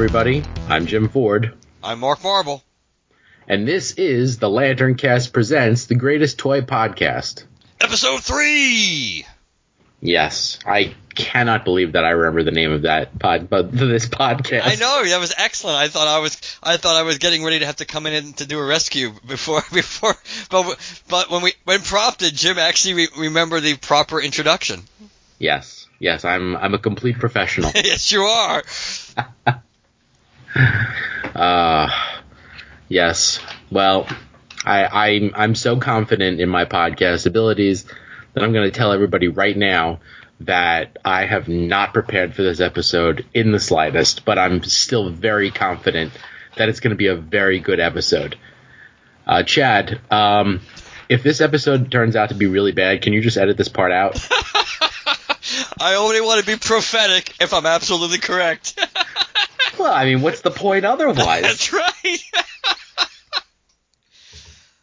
Everybody. I'm Jim Ford, I'm Mark Marble. and this is the LanternCast Presents the Greatest Toy Podcast. Episode three. Yes, I cannot believe that I remember the name of that pod, but this podcast. I know that was excellent. I thought I was, I thought I was getting ready to have to come in and to do a rescue before, before, but but when we when prompted, Jim actually re- remembered the proper introduction. Yes, yes, I'm I'm a complete professional. yes, you are. Uh, yes. Well, I, I'm I'm so confident in my podcast abilities that I'm going to tell everybody right now that I have not prepared for this episode in the slightest, but I'm still very confident that it's going to be a very good episode. Uh, Chad, um, if this episode turns out to be really bad, can you just edit this part out? I only want to be prophetic if I'm absolutely correct. well, I mean, what's the point otherwise? That's right.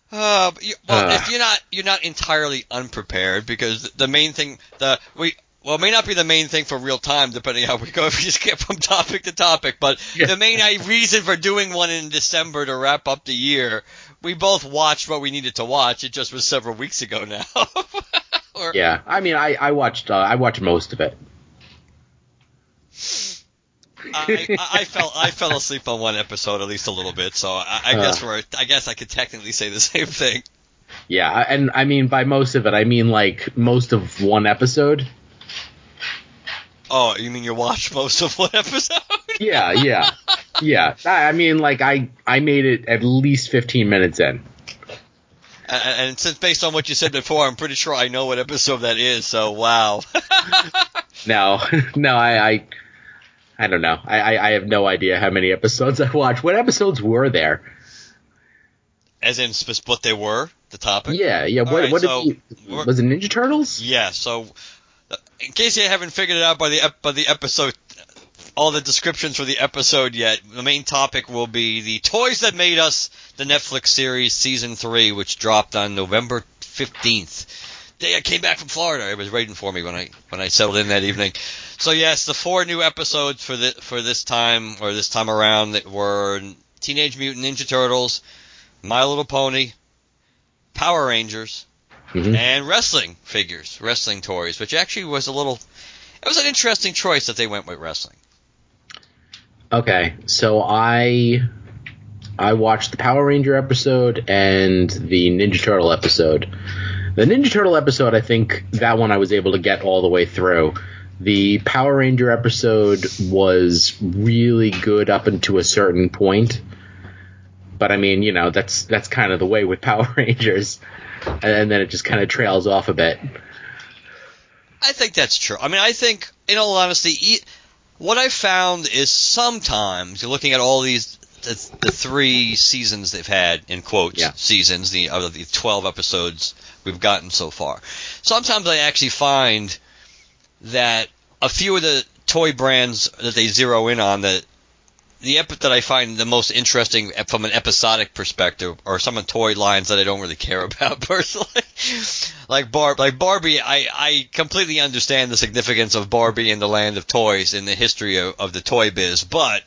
Uh, you, well, Uh. if you're not you're not entirely unprepared because the main thing the we well it may not be the main thing for real time depending how we go if we just get from topic to topic but Yeah. the main reason for doing one in December to wrap up the year we both watched what we needed to watch it just was several weeks ago now. or, Yeah, I mean, I I watched uh, I watched most of it. I, I, I fell I fell asleep on one episode at least a little bit so I, I Uh. guess we're I guess I could technically say the same thing. Yeah, I- and I mean by most of it, I mean like most of one episode. Oh, you mean you watched most of one episode? Yeah, yeah, yeah. I I mean, like I I made it at least fifteen minutes in. And, and since based on what you said before, I'm pretty sure I know what episode that is. So wow. No, no, I I, I don't know. I, I I have no idea how many episodes I watched. What episodes were there? As in what they were, the topic. Yeah, yeah. What right, what so you, was it? Ninja Turtles? Yeah. So, in case you haven't figured it out by the by the episode, all the descriptions for the episode yet, the main topic will be the toys that made us the Netflix series season three, which dropped on November fifteenth. Day I came back from Florida. It was waiting for me when I when I settled in that evening. So yes, the four new episodes for the for this time or this time around that were Teenage Mutant Ninja Turtles, My Little Pony, Power Rangers, Mhm. and wrestling figures, wrestling toys, which actually was a little. It was an interesting choice that they went with wrestling. Okay, so I I watched the Power Ranger episode and the Ninja Turtle episode. The Ninja Turtle episode, I think that one I was able to get all the way through. The Power Ranger episode was really good up until a certain point. But I mean, you know, that's that's kind of the way with Power Rangers. And then it just kind of trails off a bit. I think that's true. I mean, I think, in all honesty, e- what I found is sometimes you're looking at all these the, the three seasons they've had in quotes Yeah. seasons the of the 12 episodes we've gotten so far. Sometimes I actually find that a few of the toy brands that they zero in on that the ep that I find the most interesting from an episodic perspective are some of the toy lines that I don't really care about personally. like Bar like Barbie, I, I completely understand the significance of Barbie in the land of toys in the history of, of the toy biz, but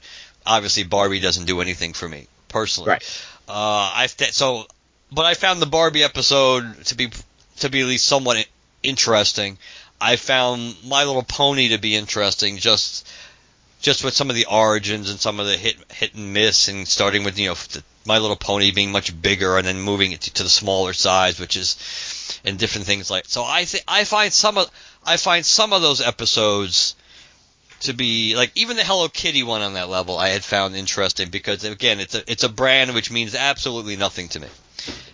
obviously Barbie doesn't do anything for me personally. Right. Uh, I so, but I found the Barbie episode to be to be at least somewhat interesting. I found My Little Pony to be interesting, just just with some of the origins and some of the hit hit and miss, and starting with you know the, My Little Pony being much bigger and then moving it to, to the smaller size, which is and different things like. So I think I find some of I find some of those episodes to be like even the Hello Kitty one on that level I had found interesting because again it's a it's a brand which means absolutely nothing to me.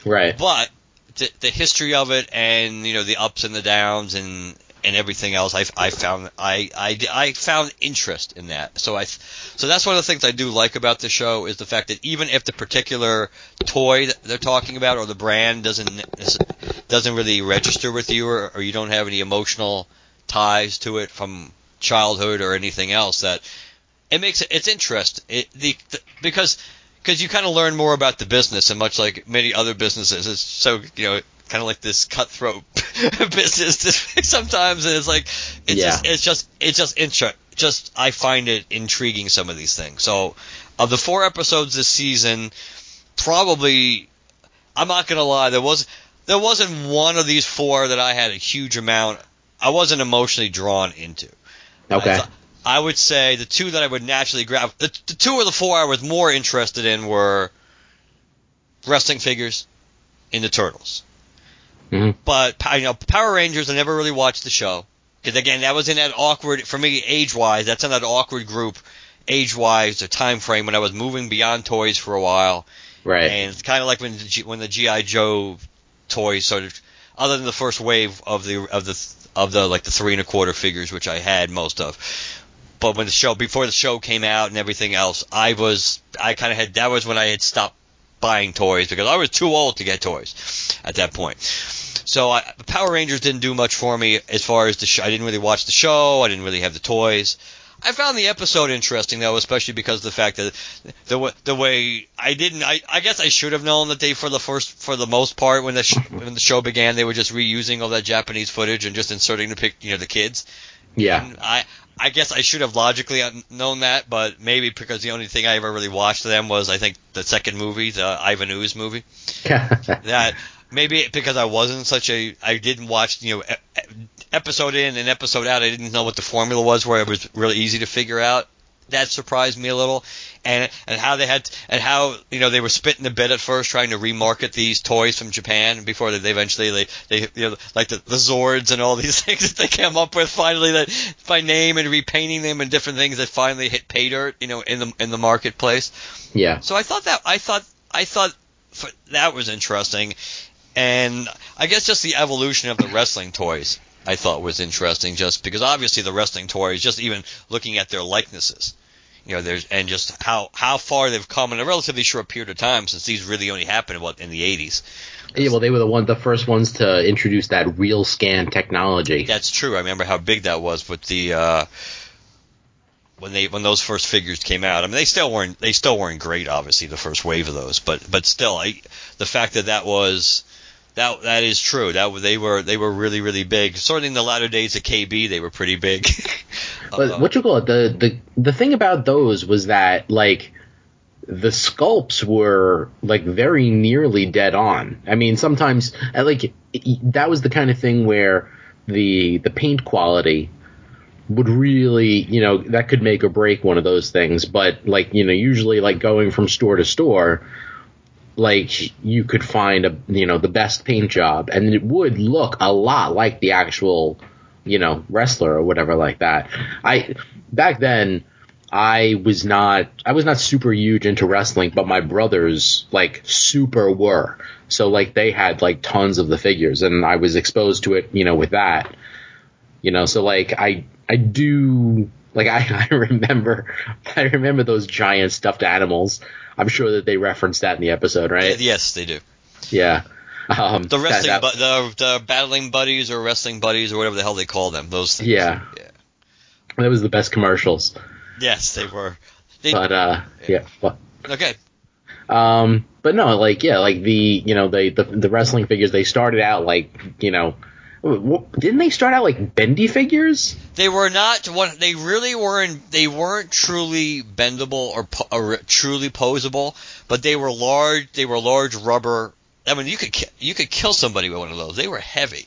Right. But the, the history of it and you know the ups and the downs and and everything else I, I found I, I, I found interest in that so I so that's one of the things I do like about the show is the fact that even if the particular toy that they're talking about or the brand doesn't doesn't really register with you or, or you don't have any emotional ties to it from childhood or anything else that it makes it it's interest it the, the because because you kind of learn more about the business and much like many other businesses it's so you know kind of like this cutthroat business sometimes and it's like it's Yeah. just it's just it's just inter- just I find it intriguing some of these things. So, of the four episodes this season, probably I'm not gonna lie, there was there wasn't one of these four that I had a huge amount. I wasn't emotionally drawn into. Okay. I, th- I would say the two that I would naturally grab, the, the two of the four I was more interested in were wrestling figures in the Turtles. Mhm. But you know, Power Rangers, I never really watched the show because again, that was in that awkward for me age wise. That's in that awkward group age wise, the time frame when I was moving beyond toys for a while. Right. And it's kind of like when the, G- when the GI Joe toys sort of, other than the first wave of the of the of the like the three and a quarter figures, which I had most of. But when the show before the show came out and everything else, I was I kind of had that was when I had stopped buying toys because I was too old to get toys at that point. So I, the Power Rangers didn't do much for me as far as the show. I didn't really watch the show. I didn't really have the toys. I found the episode interesting though, especially because of the fact that the the way I didn't. I, I guess I should have known that they for the first for the most part when the sh- when the show began they were just reusing all that Japanese footage and just inserting the pic you know the kids. yeah. And I I guess I should have logically known that, but maybe because the only thing I ever really watched of them was I think the second movie, the Ivan Ooze movie. That maybe because I wasn't such a I didn't watch you know episode in and episode out. I didn't know what the formula was where it was really easy to figure out. That surprised me a little, and and how they had and how you know they were spitting a bit at first, trying to remarket these toys from Japan before they eventually they they you know like the, the Zords and all these things that they came up with finally that by name and repainting them and different things that finally hit pay dirt you know in the in the marketplace. yeah. So I thought that I thought I thought that was interesting, and I guess just the evolution of the wrestling toys I thought was interesting, just because obviously the wrestling toys, just even looking at their likenesses, you know, there's and just how how far they've come in a relatively short period of time since these really only happened what in the 80s. Yeah, well, they were the one, the first ones to introduce that real scan technology. That's true. I remember how big that was with the. Uh, when they when those first figures came out, I mean they still weren't they still weren't great, obviously the first wave of those, but but still, I, the fact that that was that that is true. That they were they were really really big. Certainly in the latter days of KB, they were pretty big. But Uh, what you call it? The the the thing about those was that like the sculpts were like very nearly dead on. I mean, sometimes I like that was the kind of thing where the the paint quality would really, you know, that could make or break one of those things. But like, you know, usually like going from store to store, like you could find a you know the best paint job and it would look a lot like the actual you know wrestler or whatever like that. I back then i was not i was not super huge into wrestling but my brothers like super were. So like they had like tons of the figures and i was exposed to it you know with that. You know so like i i do like i, I remember i remember those giant stuffed animals i'm sure that they referenced that in the episode right yes, they do. yeah um The wrestling, that- bu- the the battling buddies or wrestling buddies or whatever the hell they call them. Those things. Yeah. yeah. that was the best commercials Yes, they were. They, but uh yeah but, okay. um but no like yeah like the you know the the, the wrestling figures they started out like you know didn't they start out like bendy figures They were not what they really weren't. They weren't truly bendable or, po- or truly posable, but they were large. They were large rubber. I mean, you could ki- you could kill somebody with one of those. They were heavy.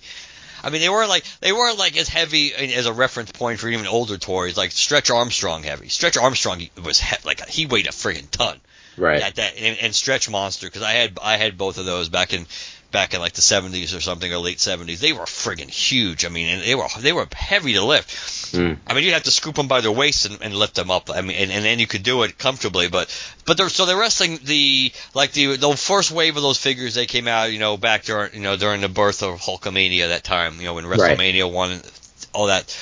I mean, they weren't like they weren't like as heavy as a reference point for even older toys, like Stretch Armstrong heavy. Stretch Armstrong was he- like he weighed a friggin' ton. right That, that and, and Stretch Monster because I had I had both of those back in back in like the 70s or something or late 70s. They were friggin' huge. I mean, and they were they were heavy to lift. Mm. I mean, you'd have to scoop them by their waist and, and lift them up. I mean, and, and then you could do it comfortably. But but they're so they're wrestling the like the the first wave of those figures. They came out, you know, back during you know during the birth of Hulkamania that time. You know, when Right. WrestleMania one, and all that.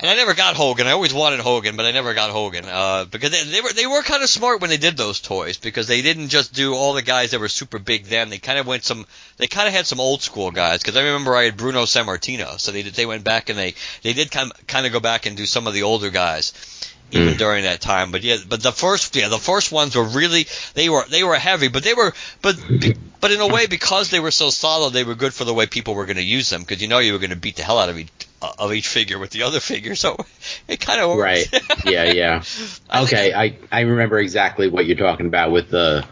And I never got Hogan. I always wanted Hogan, but I never got Hogan uh, because they, they were they were kind of smart when they did those toys because they didn't just do all the guys that were super big then. They kind of went some. They kind of had some old school guys because I remember I had Bruno Sammartino, so they did, they went back and they they did kind kind of go back and do some of the older guys even Mm. during that time. But yeah, but the first yeah the first ones were really they were they were heavy, but they were but but in a way because they were so solid, they were good for the way people were going to use them because you know you were going to beat the hell out of each of each figure with the other figure, so it kind of works. Right. Yeah, yeah. Okay, I, I remember exactly what you're talking about with the.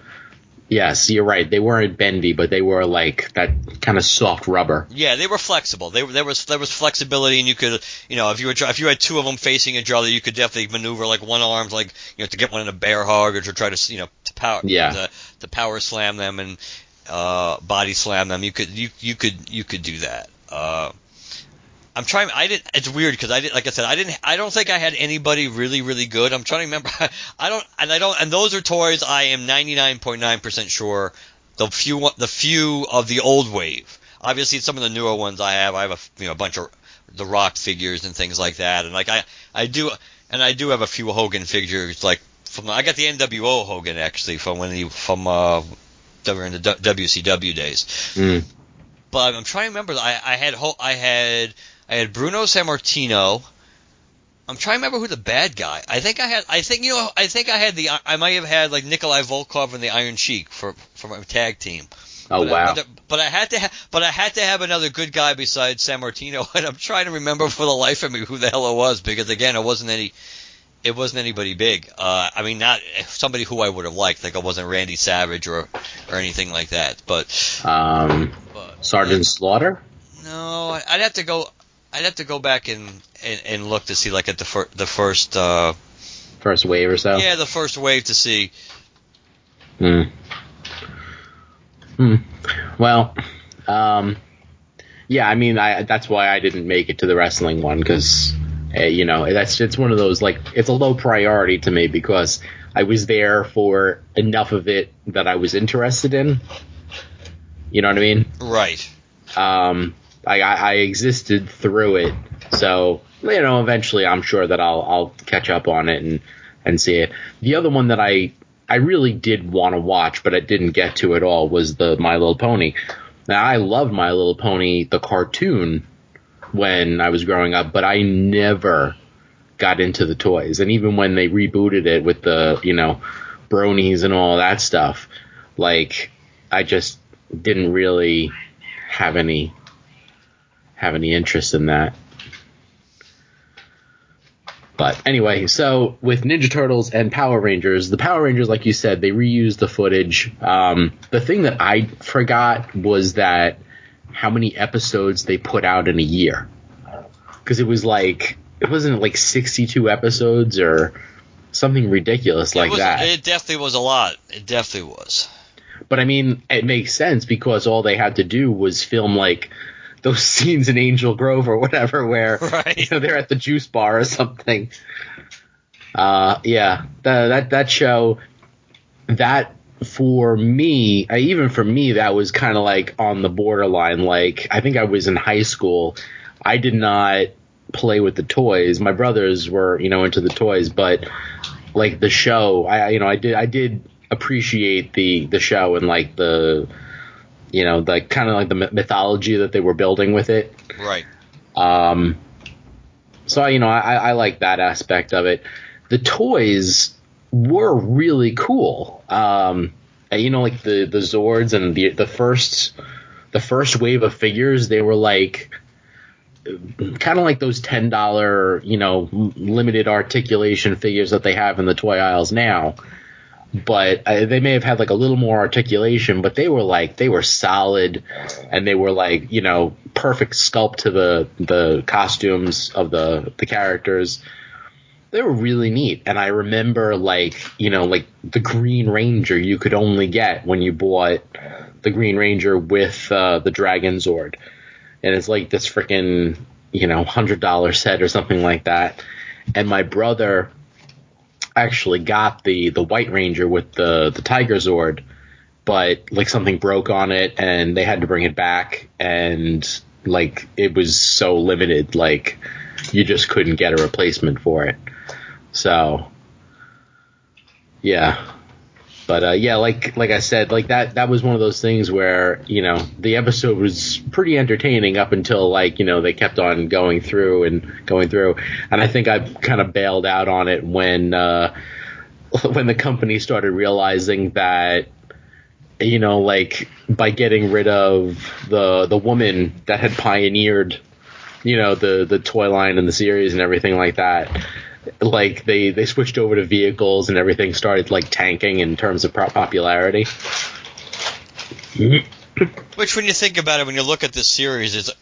Yes, you're right. They weren't bendy, but they were like that kind of soft rubber. Yeah, they were flexible. They there was there was flexibility, and you could you know if you were if you had two of them facing each other, you could definitely maneuver like one arm like you know to get one in a bear hug or to try to you know to power Yeah. to, to power slam them and uh, body slam them. You could you you could you could do that. Uh, I'm trying. I didn't. It's weird because I didn't. Like I said, I didn't. I don't think I had anybody really, really good. I'm trying to remember. I don't. And I don't. And those are toys. I am 99.9 percent sure. The few. The few of the old wave. Obviously, some of the newer ones I have. I have a you know a bunch of the Rock figures and things like that. And like I I do. And I do have a few Hogan figures. Like from I got the NWO Hogan actually from when he from uh during the WCW days Mm. but I'm trying to remember. I, I had I had I had Bruno Sammartino. I'm trying to remember who the bad guy. I think I had. I think you know. I think I had the. I might have had like Nikolai Volkov and the Iron Sheik for for my tag team. Oh but wow. I, but, I had to. Ha- but I had to have another good guy besides Sammartino, and I'm trying to remember for the life of me who the hell it was because again, it wasn't any. It wasn't anybody big. Uh, I mean, not somebody who I would have liked. Like it wasn't Randy Savage or or anything like that. But, Um, but Sergeant Slaughter. no, I'd have to go. I'd have to go back and, and, and look to see like at the fir- the first uh, First wave or so. yeah the first wave to see. Hmm. Hmm. Well, um, yeah. I mean, I that's why I didn't make it to the wrestling one because, uh, you know, that's it's one of those like it's a low priority to me because I was there for enough of it that I was interested in. You know what I mean? Right. Um, I, I, existed through it, so you know, eventually, I'm sure that I'll I'll catch up on it and and see it. The other one that I I really did want to watch, but I didn't get to at all was the My Little Pony. Now I loved My Little Pony the cartoon when I was growing up, but I never got into the toys. And even when they rebooted it with the you know bronies and all that stuff, like I just didn't really have any have any interest in that. But anyway, so with Ninja Turtles and Power Rangers, the Power Rangers, like you said, they reused the footage. Um, the thing that I forgot was that how many episodes they put out in a year. Because it was like, it wasn't like 62 episodes or something ridiculous like it was, that. It definitely was a lot. It definitely was. But I mean, it makes sense because all they had to do was film like those scenes in Angel Grove or whatever, where Right. you know they're at the juice bar or something. Uh, yeah, that that that show, that for me, I, even for me, that was kind of like on the borderline. Like I think I was in high school. I did not play with the toys. My brothers were, you know, into the toys, but like the show, I you know, I did I did appreciate the the show and like the you know, the kind of like the mythology that they were building with it. Right. Um, so you know, I, I like that aspect of it. The toys were really cool. Um, you know, like the the Zords and the the first the first wave of figures, they were like kind of like those ten dollar you know limited articulation figures that they have in the toy aisles now. But they may have had like a little more articulation, but they were like they were solid, and they were like you know perfect sculpt to the the costumes of the the characters. They were really neat, and I remember like you know like the Green Ranger you could only get when you bought the Green Ranger with uh, the Dragon Zord, and it's like this freaking you know hundred dollar set or something like that. And my brother actually got the the White Ranger with the the Tiger Zord, but like something broke on it and they had to bring it back and like it was so limited like you just couldn't get a replacement for it. So yeah. But uh, yeah, like like I said, like that that was one of those things where you know the episode was pretty entertaining up until like you know they kept on going through and going through, and I think I kind of bailed out on it when uh, when the company started realizing that you know like by getting rid of the the woman that had pioneered you know the the toy line and the series and everything like that like they they switched over to vehicles and everything started like tanking in terms of popularity which when you think about it when you look at this series is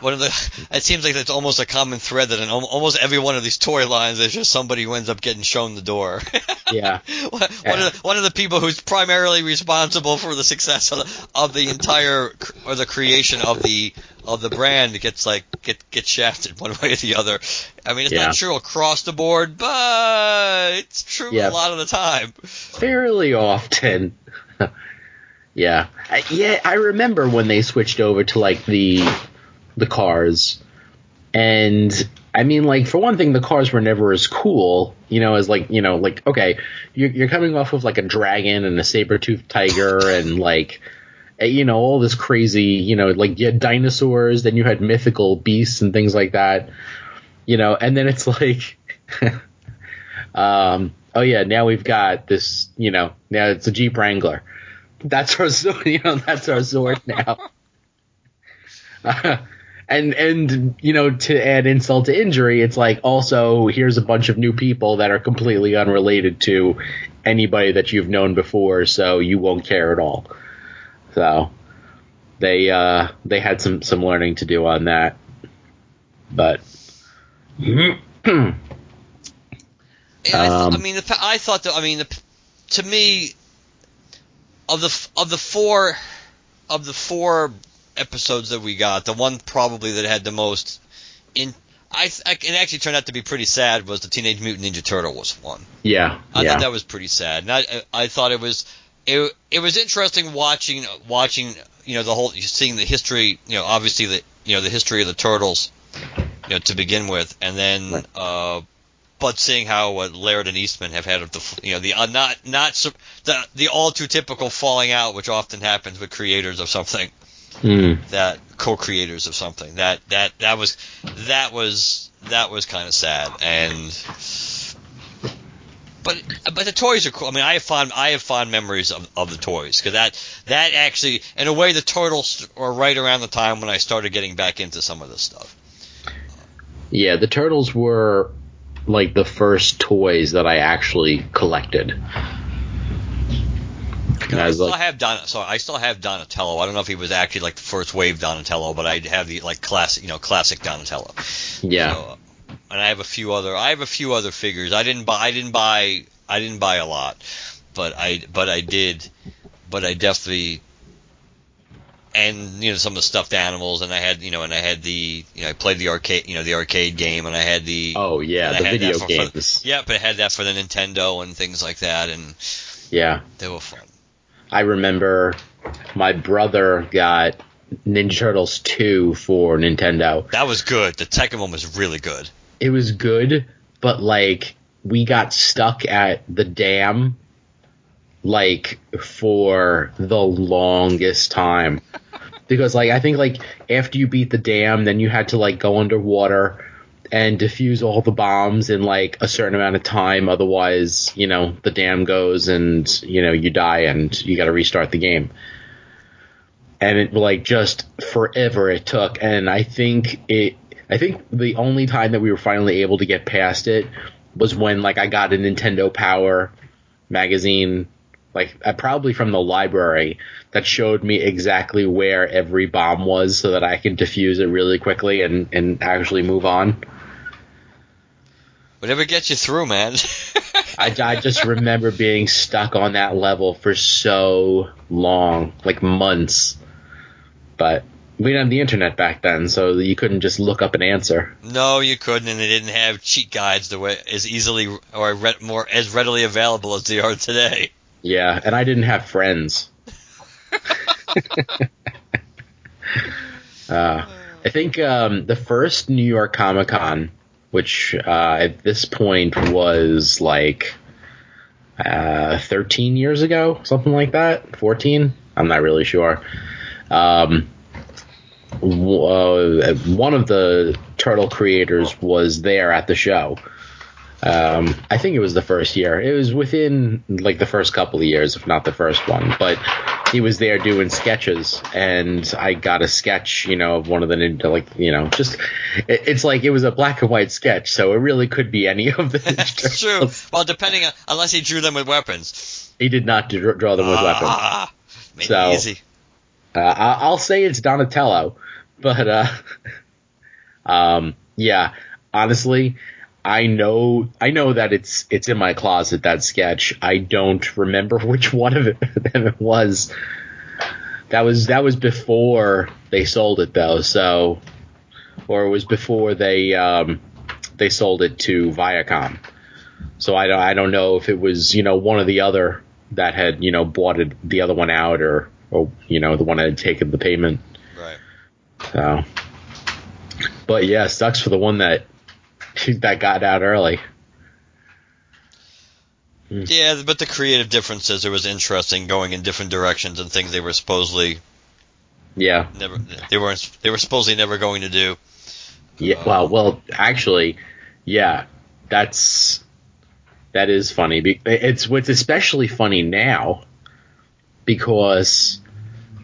one of the it seems like it's almost a common thread that in almost every one of these toy lines there's just somebody who ends up getting shown the door yeah one, yeah. Of the, one of the people who's primarily responsible for the success of the, of the entire or the creation of the of the brand gets like get gets shafted one way or the other i mean it's yeah. not true across the board but it's true yeah. a lot of the time fairly often yeah I, yeah i remember when they switched over to like the the cars. And I mean, like for one thing, the cars were never as cool, you know, as like you know, like okay, you're, you're coming off of like a dragon and a saber toothed tiger and like you know all this crazy, you know, like you had dinosaurs, then you had mythical beasts and things like that, you know, and then it's like, um, oh yeah, now we've got this, you know, now it's a Jeep Wrangler. That's our, you know, that's our sword now. and and you know to add insult to injury it's like also here's a bunch of new people that are completely unrelated to anybody that you've known before so you won't care at all so they uh they had some some learning to do on that but yeah, I, um, I, mean the, i thought that i mean the, to me of the of the four of the four episodes that we got, the one probably that had the most in I, I it actually turned out to be pretty sad was the Teenage Mutant Ninja Turtle was one. Yeah, I yeah. thought that was pretty sad. And I, I thought it was it, it was interesting watching watching you know the whole seeing the history you know obviously the you know the history of the turtles you know to begin with and then right. uh but seeing how uh, Laird and Eastman have had the you know the uh, not not the the all too typical falling out which often happens with creators of something mm. that co-creators of something. That that that was that was that was kind of sad. And but but the toys are cool. I mean, I have fond I have fond memories of, of the toys because that that actually, in a way, the turtles were right around the time when I started getting back into some of this stuff. Yeah, the turtles were like the first toys that I actually collected. I still like, have Don. So I still have Donatello. I don't know if he was actually like the first wave Donatello, but I have the like classic, you know, classic Donatello. Yeah. So, and I have a few other. I have a few other figures. I didn't buy. I didn't buy. I didn't buy a lot, but I. But I did. But I definitely. And you know some of the stuffed animals, and I had you know, and I had the you know I played the arcade you know the arcade game, and I had the oh yeah the video for, games. For, yeah, but I had that for the Nintendo and things like that, and yeah, they were fun. I remember my brother got Ninja Turtles 2 for Nintendo. That was good. The second one was really good. It was good, but like we got stuck at the dam like for the longest time. because like I think like after you beat the dam then you had to like go underwater and defuse all the bombs in like a certain amount of time. Otherwise, you know, the dam goes and you know you die and you got to restart the game. And it like just forever it took, and I think it. I think the only time that we were finally able to get past it was when like I got a Nintendo Power magazine, like uh, probably from the library, that showed me exactly where every bomb was, so that I could defuse it really quickly and and actually move on. Whatever gets you through, man. I, I just remember being stuck on that level for so long, like months. But we didn't have the internet back then, so you couldn't just look up an answer. No, you couldn't, and they didn't have cheat guides the way as easily or more as readily available as they are today. Yeah, and I didn't have friends. uh, I think um, the first New York Comic Con which uh, at this point was like uh, 13 years ago, something like that, 14. I'm not really sure. Um, uh, one of the turtle creators was there at the show, Um, I think it was the first year. It was within like the first couple of years, if not the first one. But he was there doing sketches, and I got a sketch, you know, of one of the like you know, just it, it's like it was a black and white sketch, so it really could be any of the. That's true. Well, depending on unless he drew them with weapons. He did not draw them with weapons. Ah, made So- it easy. Uh, I'll say it's Donatello, but uh, um, yeah, honestly, I know I know that it's it's in my closet that sketch. I don't remember which one of it, them it was. That was that was before they sold it though, so or it was before they um, they sold it to Viacom. So I don't I don't know if it was you know one or the other that had you know bought it the other one out or or you know the one that had taken the payment. Right. So, but yeah, sucks for the one that that got out early. Hmm. Yeah, but the creative differences it was interesting going in different directions and things they were supposedly Yeah, never they weren't they were supposedly never going to do. yeah. Uh, well, well, actually, yeah, that's that is funny. It's what's especially funny now because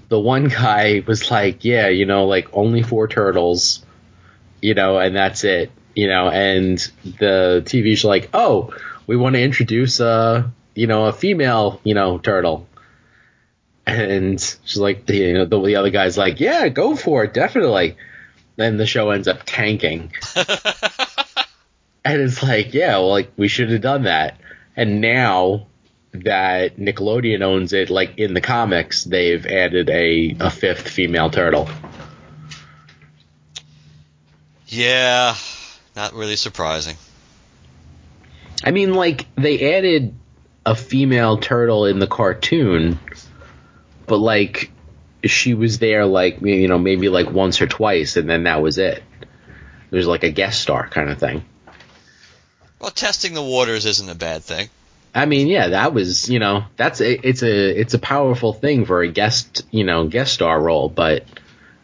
the one guy was like, yeah, you know, like only four turtles, you know, and that's it, you know, and the TV's like, oh, we want to introduce a, you know, a female, you know, turtle. And she's like, you know, the, the other guy's like, yeah, go for it, definitely. Then the show ends up tanking. And it's like, yeah, well, like we should have done that. And now that Nickelodeon owns it, like in the comics, they've added a, a fifth female turtle. yeah, not really surprising. I mean, like they added a female turtle in the cartoon, but like she was there, like you know, maybe like once or twice, and then that was it. There's like a guest star kind of thing. Well, testing the waters isn't a bad thing. I mean, yeah, that was you know that's a, it's a it's a powerful thing for a guest you know guest star role, but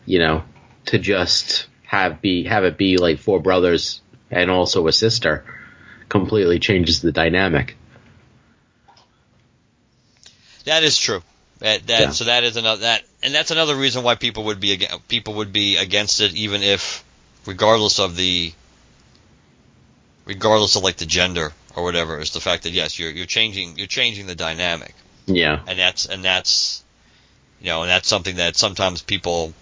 you know to just have be have it be like four brothers and also a sister completely changes the dynamic. That is true. That, that Yeah. so that is another that and that's another reason why people would be aga- people would be against it even if regardless of the regardless of like the gender or whatever is the fact that yes you're you're changing you're changing the dynamic Yeah, and that's and that's you know and that's something that sometimes people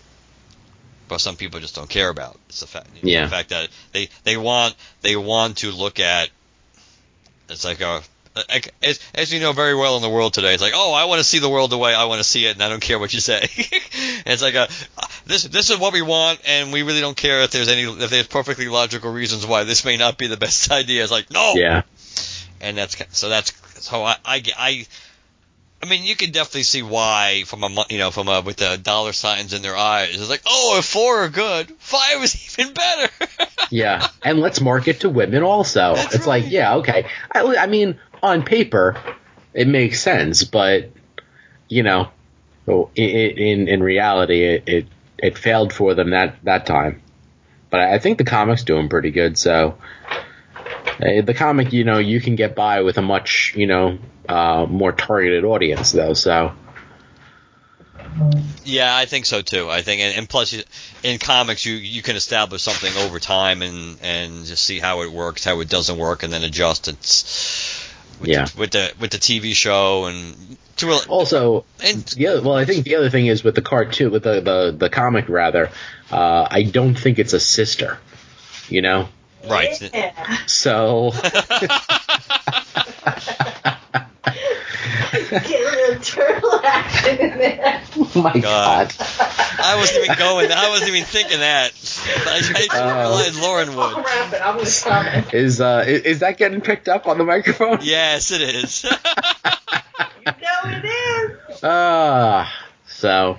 but some people just don't care about it's the fact Yeah. the fact that they they want they want to look at it's like a as, as you know very well in the world today, it's like, oh, I want to see the world the way I want to see it, and I don't care what you say. it's like a this this is what we want, and we really don't care if there's any if there's perfectly logical reasons why this may not be the best idea. It's like no, yeah, and that's so that's so I I I, I mean you can definitely see why from a you know from a with the dollar signs in their eyes it's like oh if four are good five is even better yeah. And let's market to women also. That's it's like, yeah, okay. I, I mean, on paper, it makes sense, but you know, so i- i- in in reality, it, it it failed for them that that time. But I think the comic's doing pretty good. So the comic, you know, you can get by with a much you know uh, more targeted audience though. So yeah I think so too I think and, and plus in comics you you can establish something over time and and just see how it works how it doesn't work and then adjust it's with Yeah. the, with the with the TV show and to a, also and the other, well, I think the other thing is with the cartoon, with the the, the comic rather. Uh, I don't think it's a sister. You know, right Yeah. so Get a little turtle action in there. oh my god. I wasn't even going. I wasn't even thinking that. I, I didn't Oh. realize Lauren I'm would. rapping. I'm just coming. Is uh is, is that getting picked up on the microphone? Yes, it is. You know it is. Ah, so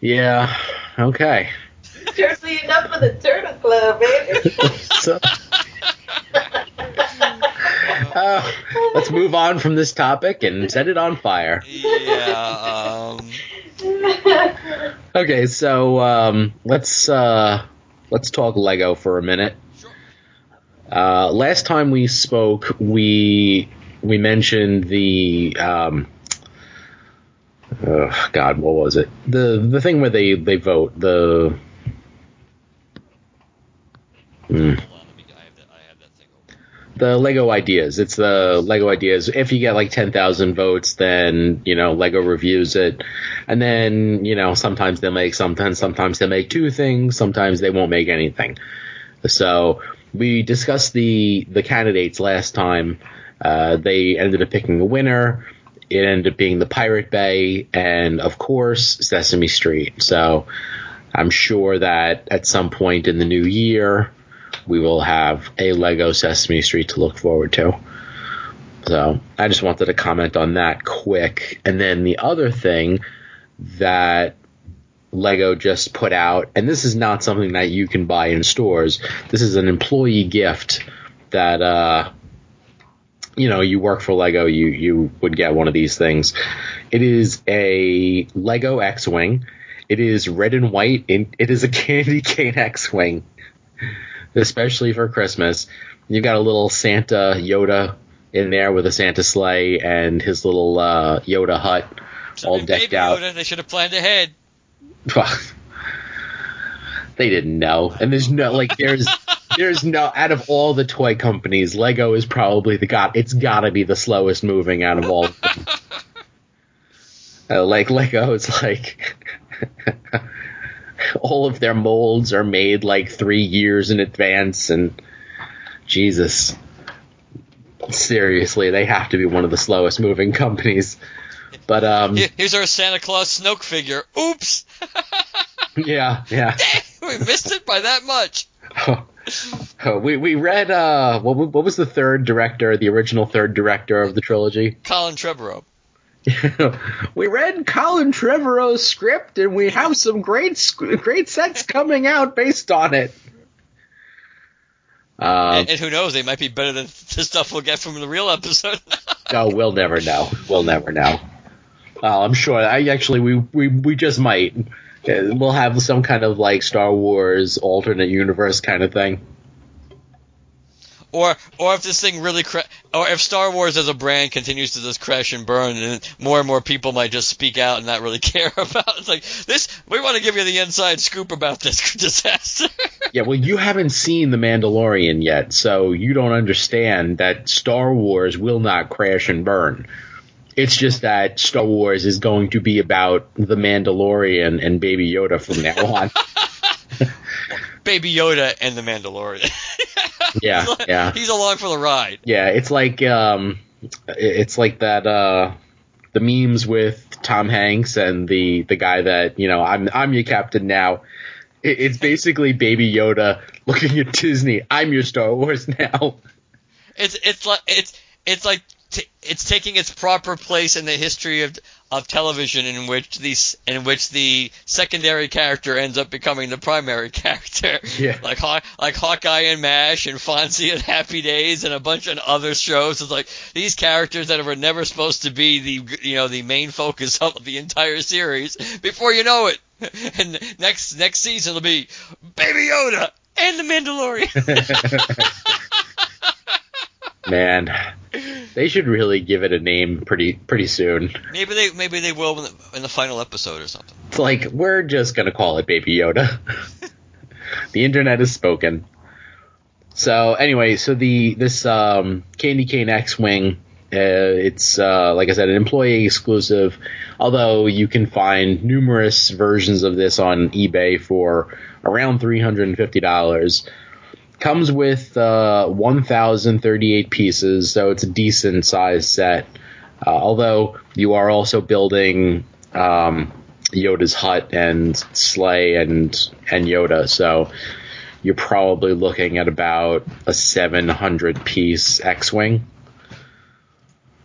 yeah, okay. Jersey enough for the Turtle Club, baby. So, uh, let's move on from this topic and set it on fire. yeah. Um, Okay, so um, let's uh, let's talk Lego for a minute. Uh, last time we spoke, we we mentioned the um, oh God, what was it? The the thing where they they vote the. Hmm. Hold on, let me, I have that, I have that thing open. the Lego ideas. It's the Lego ideas. If you get like 10,000 votes, then, you know, Lego reviews it. And then, you know, sometimes they'll make something, sometimes they'll make two things, sometimes they won't make anything. So we discussed the, the candidates last time. Uh, they ended up picking a winner. It ended up being the Pirate Bay and of course Sesame Street. So I'm sure that at some point in the new year, we will have a Lego Sesame Street to look forward to. So I just wanted to comment on that quick. And then the other thing that Lego just put out, and this is not something that you can buy in stores. This is an employee gift that uh, you know you work for Lego, you you would get one of these things. It is a Lego X-wing. It is red and white. It is a candy cane X-wing especially for Christmas. You've got a little Santa Yoda in there with a Santa sleigh and his little uh, Yoda hut all Something decked out. Yoda, they should have planned ahead. they didn't know, and there's no like there's there's no out of all the toy companies, Lego is probably the got it's got to be the slowest moving out of all. Of them. Uh, like Lego, it's like all of their molds are made like three years in advance, and Jesus, seriously, they have to be one of the slowest moving companies. But um, Here's our Santa Claus Snoke figure. Oops! yeah, yeah. we missed it by that much. Oh, we we read uh what what was the third director, the original third director of the trilogy? Colin Trevorrow. We read Colin Trevorrow's script, and we have some great great sets coming out based on it. Um, and, and who knows, they might be better than the stuff we'll get from the real episode. no, we'll never know. We'll never know. Uh, I'm sure. I actually we we we just might. Uh, We'll have some kind of like Star Wars alternate universe kind of thing. Or or if this thing really cra- or if Star Wars as a brand continues to just crash and burn, and more and more people might just speak out and not really care about it. It's like this. We want to give you the inside scoop about this disaster. Yeah, well, you haven't seen The Mandalorian yet, so you don't understand that Star Wars will not crash and burn. It's just that Star Wars is going to be about The Mandalorian and Baby Yoda from now on. Baby Yoda and the Mandalorian. Yeah, yeah. he's along for the ride. yeah, it's like um, it's like that uh, the memes with Tom Hanks and the the guy that you know I'm I'm your captain now. It, it's basically Baby Yoda looking at Disney. I'm your Star Wars now. It's it's like it's it's like t- it's taking its proper place in the history of of television, in which these in which the secondary character ends up becoming the primary character. Yeah. Like Haw- like Hawkeye and Mash and Fonzie and Happy Days and a bunch of other shows. It's like these characters that were never supposed to be the you know the main focus of the entire series. Before you know it, and next next season will be Baby Yoda and the Mandalorian. Man, they should really give it a name pretty pretty soon. Maybe they maybe they will in the, in the final episode or something. It's like we're just gonna call it Baby Yoda. the internet has spoken. So anyway, so the this um, Candy Cane X-wing, uh, it's uh, like I said, an employee exclusive. Although you can find numerous versions of this on eBay for around three hundred and fifty dollars. Comes with uh, 1,038 pieces, so it's a decent sized set. Uh, although you are also building um, Yoda's hut and sleigh and and Yoda, so you're probably looking at about a 700 piece X-wing.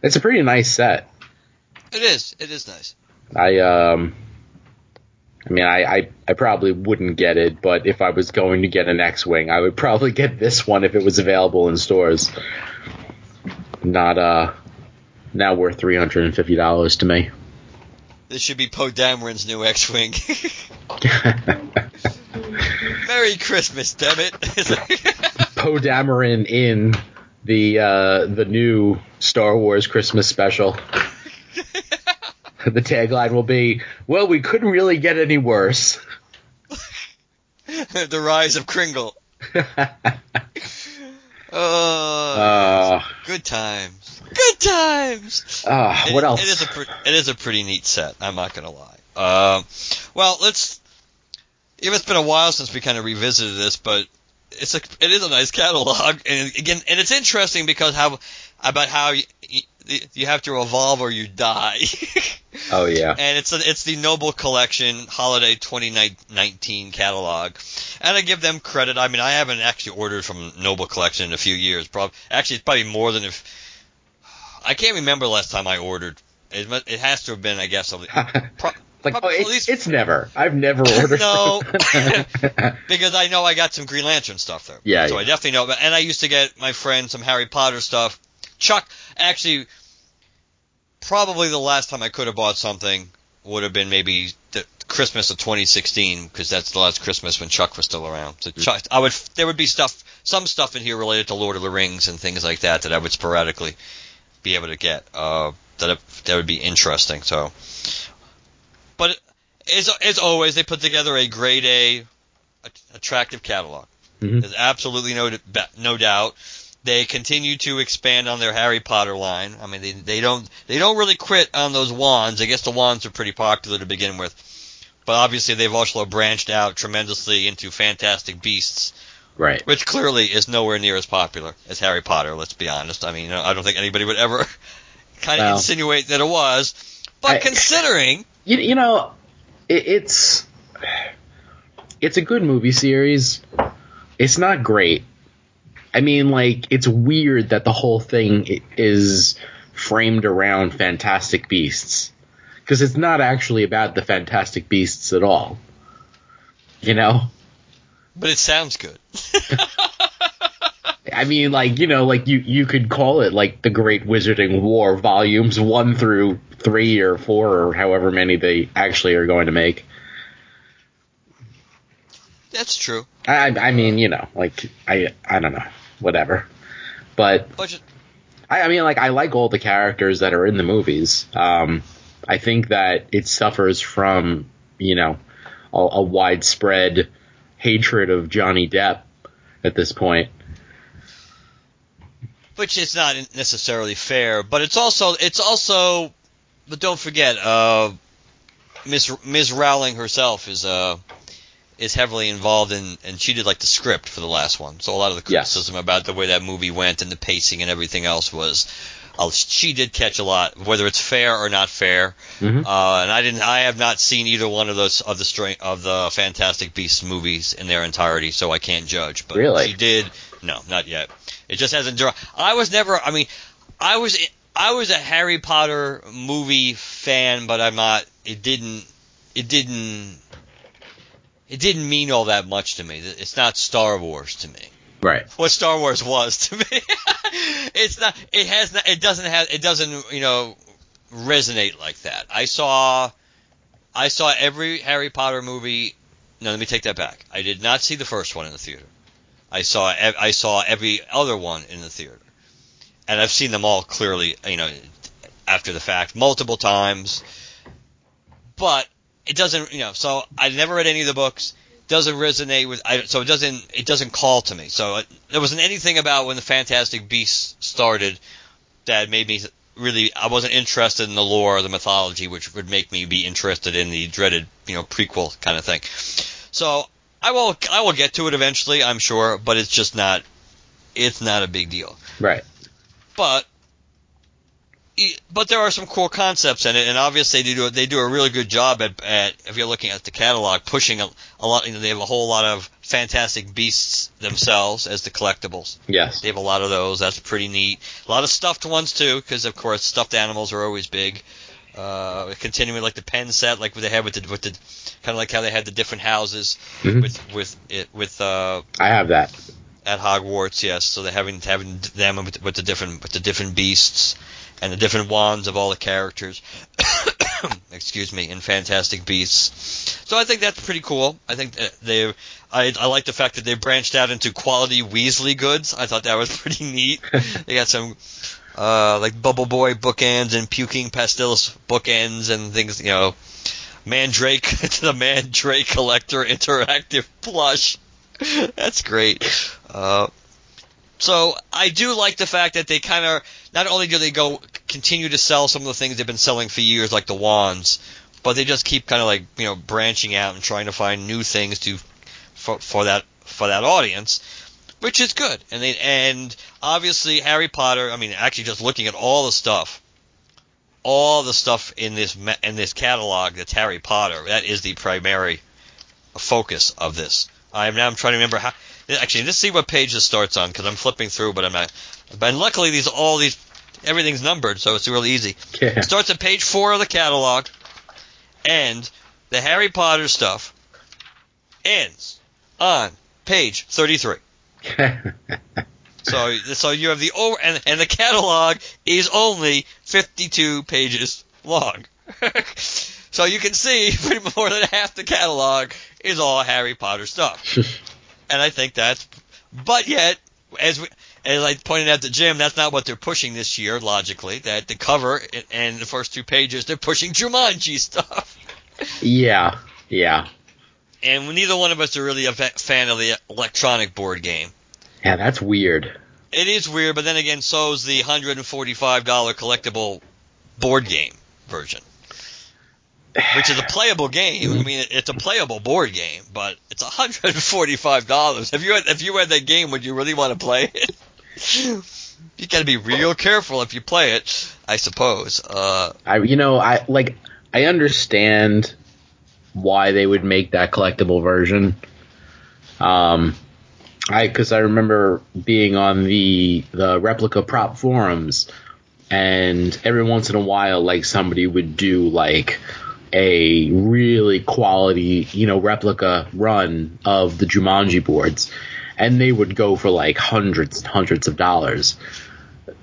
It's a pretty nice set. It is. It is nice. I um, I mean, I, I I probably wouldn't get it, but if I was going to get an X-wing, I would probably get this one if it was available in stores. Not uh, now worth three hundred and fifty dollars to me. This should be Poe Dameron's new X-wing. Merry Christmas, damn it! Poe Dameron in the uh, the new Star Wars Christmas special. the tagline will be, "Well, we couldn't really get any worse." the rise of Kringle. Uh, Uh, good times. Good times. uh, It- what else? It is a pre- it is a pretty neat set. I'm not gonna lie. Um, well, let's. Even it's been a while since we kind of revisited this, but it's a it is a nice catalog, and again, and it's interesting because how about how you, have to evolve or you die. oh yeah. and it's a, it's the Noble Collection Holiday 2019 catalog, and I give them credit. I mean, I haven't actually ordered from Noble Collection in a few years. Prob- actually, it's probably more than if I can't remember the last time I ordered. It, it has to have been, I guess, of pro- like, probably oh, at it's, least- it's never. I've never ordered. No. because I know I got some Green Lantern stuff there. Yeah, So yeah. I definitely know. And I used to get my friend some Harry Potter stuff. Chuck actually, probably the last time I could have bought something would have been maybe the Christmas of 2016 because that's the last Christmas when Chuck was still around. So Chuck, I would there would be stuff, some stuff in here related to Lord of the Rings and things like that that I would sporadically be able to get. Uh, that that would be interesting. So, but as as always, they put together a grade A attractive catalog. Mhm. There's absolutely no no doubt. They continue to expand on their Harry Potter line. I mean, they, they don't they don't really quit on those wands. I guess the wands are pretty popular to begin with, but obviously they've also branched out tremendously into Fantastic Beasts, right. which clearly is nowhere near as popular as Harry Potter. Let's be honest. I mean, I don't think anybody would ever kind of Well, insinuate that it was. But I- considering, You, you know, it, it's it's a good movie series. It's not great. I mean, like, it's weird that the whole thing is framed around Fantastic Beasts. Because it's not actually about the Fantastic Beasts at all. You know? but it sounds good. I mean, like, you know, like, you, you could call it, like, the Great Wizarding War, volumes 1 through 3 or 4 or however many they actually are going to make. That's true. I, I mean, you know, like I, I don't know, whatever. But Budget. I, I mean, like I like all the characters that are in the movies. Um, I think that it suffers from, you know, a, a widespread hatred of Johnny Depp at this point. which is not necessarily fair, but it's also it's also, but don't forget, uh, Miss Ms. Rowling herself is uh is heavily involved in, and she did like the script for the last one. So a lot of the Yes. criticism about the way that movie went and the pacing and everything else was, uh, she did catch a lot, whether it's fair or not fair. Mhm. Uh, and I didn't, I have not seen either one of those of the string of the Fantastic Beasts movies in their entirety, so I can't judge. But Really? she did. No, not yet. It just hasn't drawn. I was never. I mean, I was I was a Harry Potter movie fan, but I'm not. It didn't. It didn't. It didn't mean all that much to me. It's not Star Wars to me. Right. What Star Wars was to me. it's not. It has not. It doesn't have. It doesn't. You know, resonate like that. I saw. I saw every Harry Potter movie. No, let me take that back. I did not see the first one in the theater. I saw I saw every other one in the theater, and I've seen them all clearly, you know, after the fact, multiple times. But it doesn't, you know. So I never read any of the books. Doesn't resonate with. I, so it doesn't. It doesn't call to me. So it, there wasn't anything about when the Fantastic Beasts started that made me really. I wasn't interested in the lore or the mythology, which would make me be interested in the dreaded, you know, prequel kind of thing. So I will I will get to it eventually, I'm sure, but it's just not it's not a big deal. Right. But but there are some cool concepts in it, and obviously they do they do a really good job at, at if you're looking at the catalog, pushing a, a lot. You know, they have a whole lot of fantastic beasts themselves as the collectibles. Yes. They have a lot of those. That's pretty neat. A lot of stuffed ones too, because of course stuffed animals are always big. Uh, continuing like the pen set, like what they had with the with the kind of like how they had the different houses Mhm. with with it with uh I have that. at Hogwarts. Yes, so they're having having them with, with the different with the different beasts and the different wands of all the characters. excuse me, in Fantastic Beasts. So I think that's pretty cool. I think they, I, I like the fact that they branched out into quality Weasley goods. I thought that was pretty neat. they got some, uh, like Bubble Boy bookends and Puking Pastilles bookends and things, you know, Mandrake the Mandrake Collector interactive plush. That's great. Uh, so I do like the fact that they kind of not only do they go continue to sell some of the things they've been selling for years, like the wands, but they just keep kind of like you know branching out and trying to find new things to for, for that for that audience, which is good. And they and obviously Harry Potter. I mean, actually, just looking at all the stuff, all the stuff in this in this catalog that's Harry Potter. That is the primary focus of this. I'm now I'm trying to remember how Actually, let's see what page this starts on because I'm flipping through, but I'm not. And luckily, these all these everything's numbered, so it's really easy. Yeah. It starts at page four of the catalog, and the Harry Potter stuff ends on page 33. So, so you have the over, and, and the catalog is only 52 pages long. so you can see pretty more than half the catalog is all Harry Potter stuff. And I think that's, but yet, as we, as I pointed out to Jim, that's not what they're pushing this year. Logically, that the cover and the first two pages, they're pushing Jumanji stuff. yeah, yeah, And neither one of us are really a fan of the electronic board game. yeah. That's weird. It is weird, but then again, so is the hundred and forty-five dollar collectible board game version, which is a playable game. I mean, it's a playable board game, but it's hundred and forty-five dollars. If you had, if you had that game, would you really want to play it? you got to be real careful if you play it, I suppose. Uh, I, you know, I like. I understand why they would make that collectible version. Um, I because I remember being on the the replica prop forums, and every once in a while, like somebody would do like a really quality, you know, replica run of the Jumanji boards, and they would go for like hundreds and hundreds of dollars,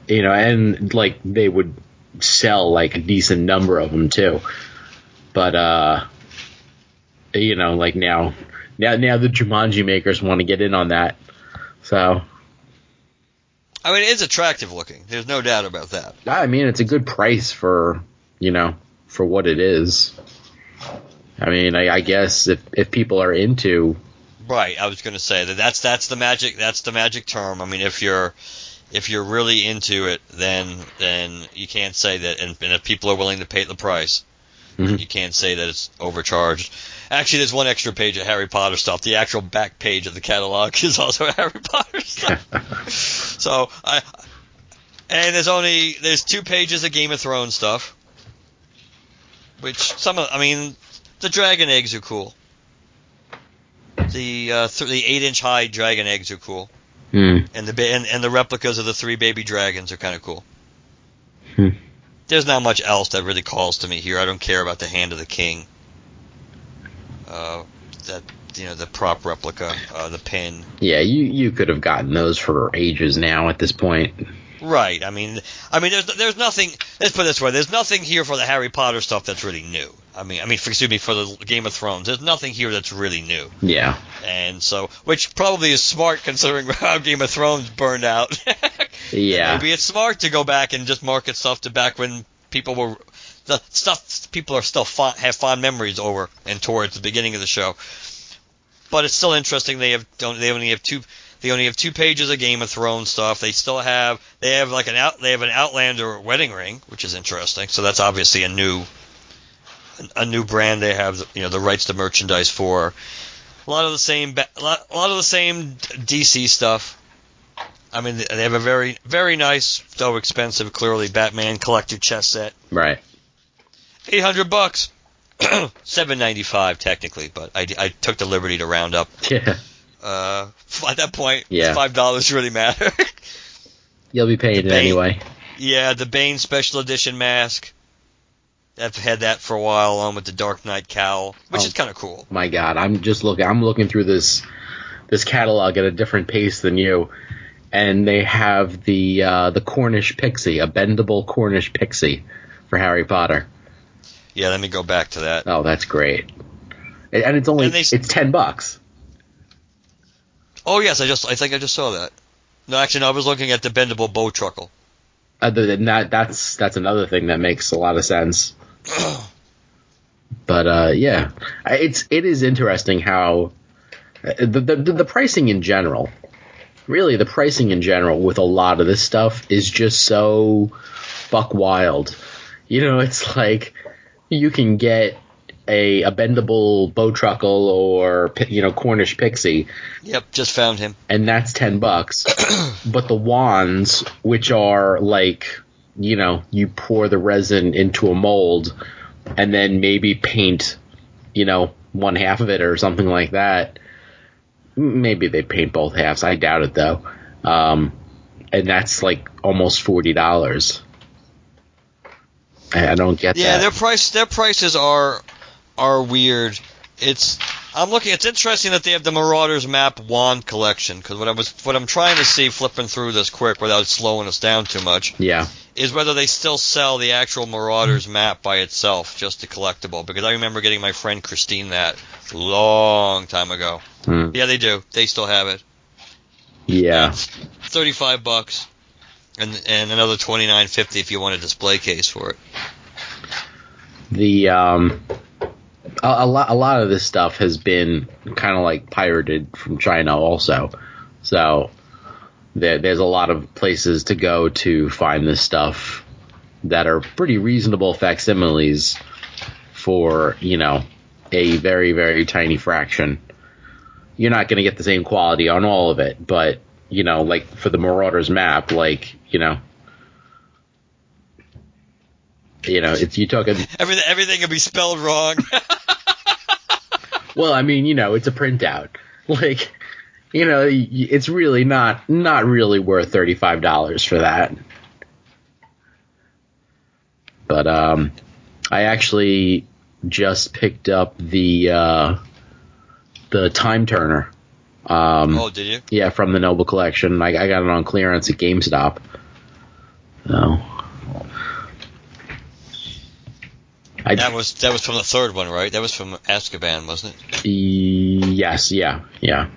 you know, and like they would sell like a decent number of them too. But uh, you know, like now, now, now the Jumanji makers want to get in on that. So I mean, it is attractive looking. There's no doubt about that. I mean, it's a good price for you know for what it is. I mean, I, I guess if if people are into, Right, I was going to say that that's that's the magic that's the magic term. I mean, if you're if you're really into it, then then you can't say that. And, and if people are willing to pay the price, Mhm. you can't say that it's overcharged. Actually, there's one extra page of Harry Potter stuff. The actual back page of the catalog is also Harry Potter stuff. so I and there's only there's two pages of Game of Thrones stuff, which some of I mean the dragon eggs are cool. The uh, th- the eight inch high dragon eggs are cool, hmm, and the ba- and, and the replicas of the three baby dragons are kind of cool. Hmm. There's not much else that really calls to me here. I don't care about the hand of the king. Uh, that you know the prop replica, uh, the pin. yeah, you you could have gotten those for ages now at this point. Right. I mean, I mean, there's there's nothing. Let's put it this way: there's nothing here for the Harry Potter stuff that's really new. I mean, I mean, excuse me, for the Game of Thrones, there's nothing here that's really new. Yeah, And so, which probably is smart considering how Game of Thrones burned out. yeah, Maybe it's smart to go back and just market stuff to back when people were the stuff people are still fond, have fond memories over and towards the beginning of the show. But it's still interesting. They have don't they only have two they only have two pages of Game of Thrones stuff. They still have they have like an out they have an Outlander wedding ring, which is interesting. So that's obviously a new a new brand they have you know the rights to merchandise for. A lot of the same a lot, a lot of the same DC stuff. I mean, they have a very, very nice, though expensive, clearly Batman collector chess set. right. Eight hundred bucks, seven ninety five technically, but I, I took the liberty to round up. Yeah, Uh, at that point, Yeah. five dollars really matter. you'll be paying it anyway. yeah, the Bane special edition mask. I've had that for a while, along with the Dark Knight cowl, which Oh. is kind of cool. My God, I'm just looking. I'm looking through this this catalog at a different pace than you, and they have the uh, the Cornish pixie, a bendable Cornish pixie for Harry Potter. Yeah, let me go back to that. Oh, that's great. And and it's only And they it's ten bucks. Oh yes, I just I think I just saw that. No, actually, no, I was looking at the bendable bowtruckle. Other than that, that's that's another thing that makes a lot of sense. But uh, yeah, it's it is interesting how uh, the, the the pricing in general, really the pricing in general with a lot of this stuff is just so buck wild. You know, it's like you can get a a bendable bowtruckle or you know Cornish pixie, Yep, just found him. and that's ten bucks. but the wands, which are like you know you pour the resin into a mold and then maybe paint you know one half of it or something like that. Maybe they paint both halves. I doubt it though. Um, and that's like almost forty dollars. I, don't get Yeah, that. their price their prices are are weird. It's I'm looking. It's interesting that they have the Marauders map wand collection because what I was what I'm trying to see flipping through this quick without slowing us down too much yeah is whether they still sell the actual Marauders map by itself, just a collectible. Because I remember getting my friend Christine that long time ago. Hmm. Yeah, they do. They still have it. yeah Thirty-five bucks, and and another twenty-nine fifty if you want a display case for it. the um a, a lot a lot of this stuff has been kind of like pirated from China also. So there, there's a lot of places to go to find this stuff that are pretty reasonable facsimiles for, you know, a very very tiny fraction. You're not going to get the same quality on all of it, but you know, like for the Marauders map, like, you know, you know, it's you talking Everything everything can be spelled wrong. Well, I mean, you know, it's a printout. Like, you know, it's really not not really worth thirty five dollars for that. But um, I actually just picked up the uh, the time turner. Um, oh, did you? yeah, from the Noble Collection. I, I got it on clearance at GameStop. So. I, That was that was from the third one, right? That was from Azkaban, wasn't it? Yes, yeah, yeah.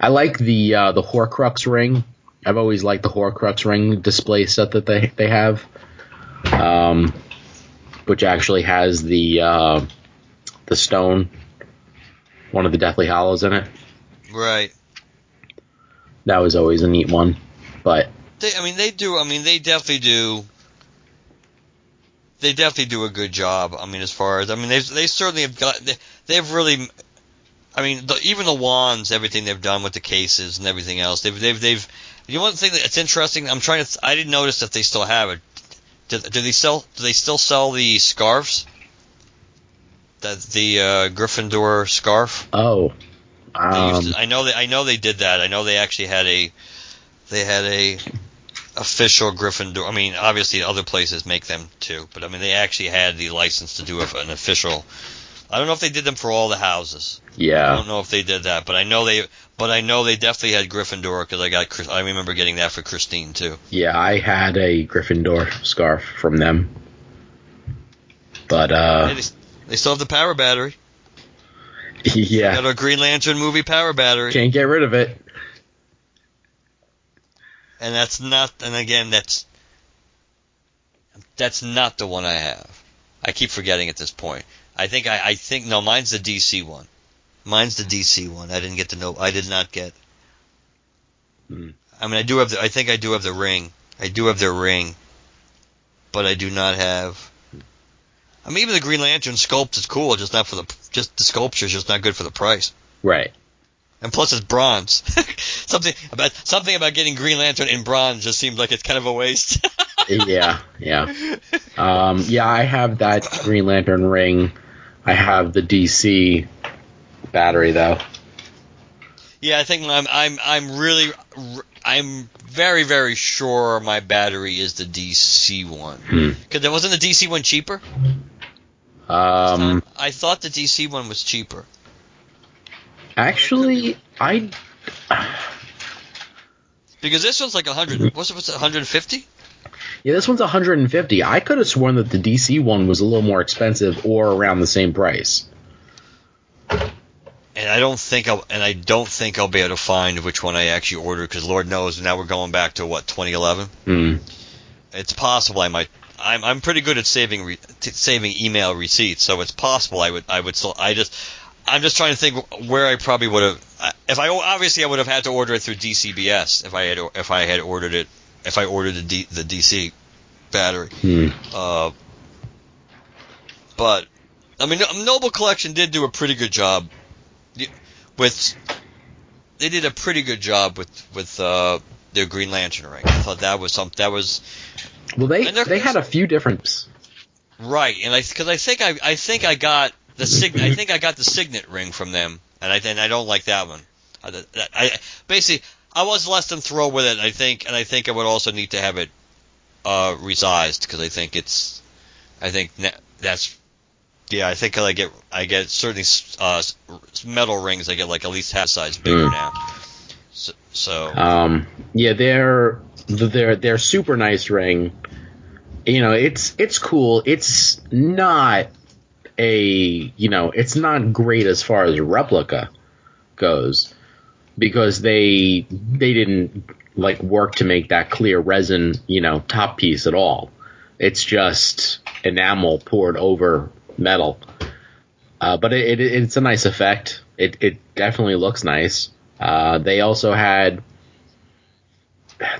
I like the uh, the Horcrux ring. I've always liked the Horcrux ring display set that they they have, um, which actually has the uh, the stone, one of the Deathly Hallows in it. Right. That was always a neat one. But They, I mean, they do. I mean, they definitely do. They definitely do a good job. I mean, as far as I mean, they they certainly have got. They, they've really. I mean, the, even the wands, everything they've done with the cases and everything else, they've they've they've. You know, one thing that's interesting. I'm trying to. I didn't notice that they still have it. Do, do they sell? Do they still sell the scarves? That the uh, Gryffindor scarf. oh, um, to, I know they I know they did that. I know they actually had a they had a official Gryffindor. I mean, obviously other places make them too, but I mean they actually had the license to do an official. I don't know if they did them for all the houses. Yeah. I don't know if they did that, but I know they but I know they definitely had Gryffindor because I got I remember getting that for Christine too. yeah. I had a Gryffindor scarf from them, but uh, Hey, they, they still have the power battery. yeah, Got a Green Lantern movie power battery. can't get rid of it. And that's not and again that's that's not the one I have. I keep forgetting at this point. I think I, I think no, mine's the DC one. Mine's the DC one. I didn't get to know. I did not get. Hmm. I mean, I do have the. I think I do have the ring. I do have their ring, but I do not have. I mean, even the Green Lantern sculpt is cool, just not for the just the sculpture is just not good for the price. Right. And plus, it's bronze. something about something about getting Green Lantern in bronze just seems like it's kind of a waste. yeah, yeah. Um, yeah, I have that Green Lantern ring. I have the DC battery though. yeah, I think I'm I'm I'm really I'm very very sure my battery is the DC one Hmm. because there wasn't the DC one cheaper. Um, I thought the DC one was cheaper. Actually, I Because this one's like 100. What's it? What's it? 150? Yeah, this one's 150. I could have sworn that the DC one was a little more expensive or around the same price. And I don't think I'll and I don't think I'll be able to find which one I actually ordered because Lord knows now we're going back to what 2011. Hmm. It's possible I might. I'm I'm pretty good at saving re, t- saving email receipts, so it's possible I would I would still I just I'm just trying to think where I probably would have if I obviously I would have had to order it through DCBS if I had if I had ordered it if I ordered the D, the DC battery. Hmm. Uh, but I mean, Noble Collection did do a pretty good job with. They did a pretty good job with with uh, their Green Lantern ring. I thought that was something that was Well, they they had a few different. right, and I because I think I I think I got the sig I think I got the signet ring from them, and I and I don't like that one. I, I, basically I was less than thrilled with it. I think, and I think I would also need to have it uh, resized because I think it's I think that's yeah. I think I get I get certainly uh, metal rings. I get like at least half size bigger Mm. now. So, so Um, yeah, they're they're they're super nice ring. You know, it's it's cool. It's not a you know, it's not great as far as replica goes because they they didn't like work to make that clear resin, you know, top piece at all. It's just enamel poured over metal. Uh, but it, it, it's a nice effect. It, it definitely looks nice. Uh, they also had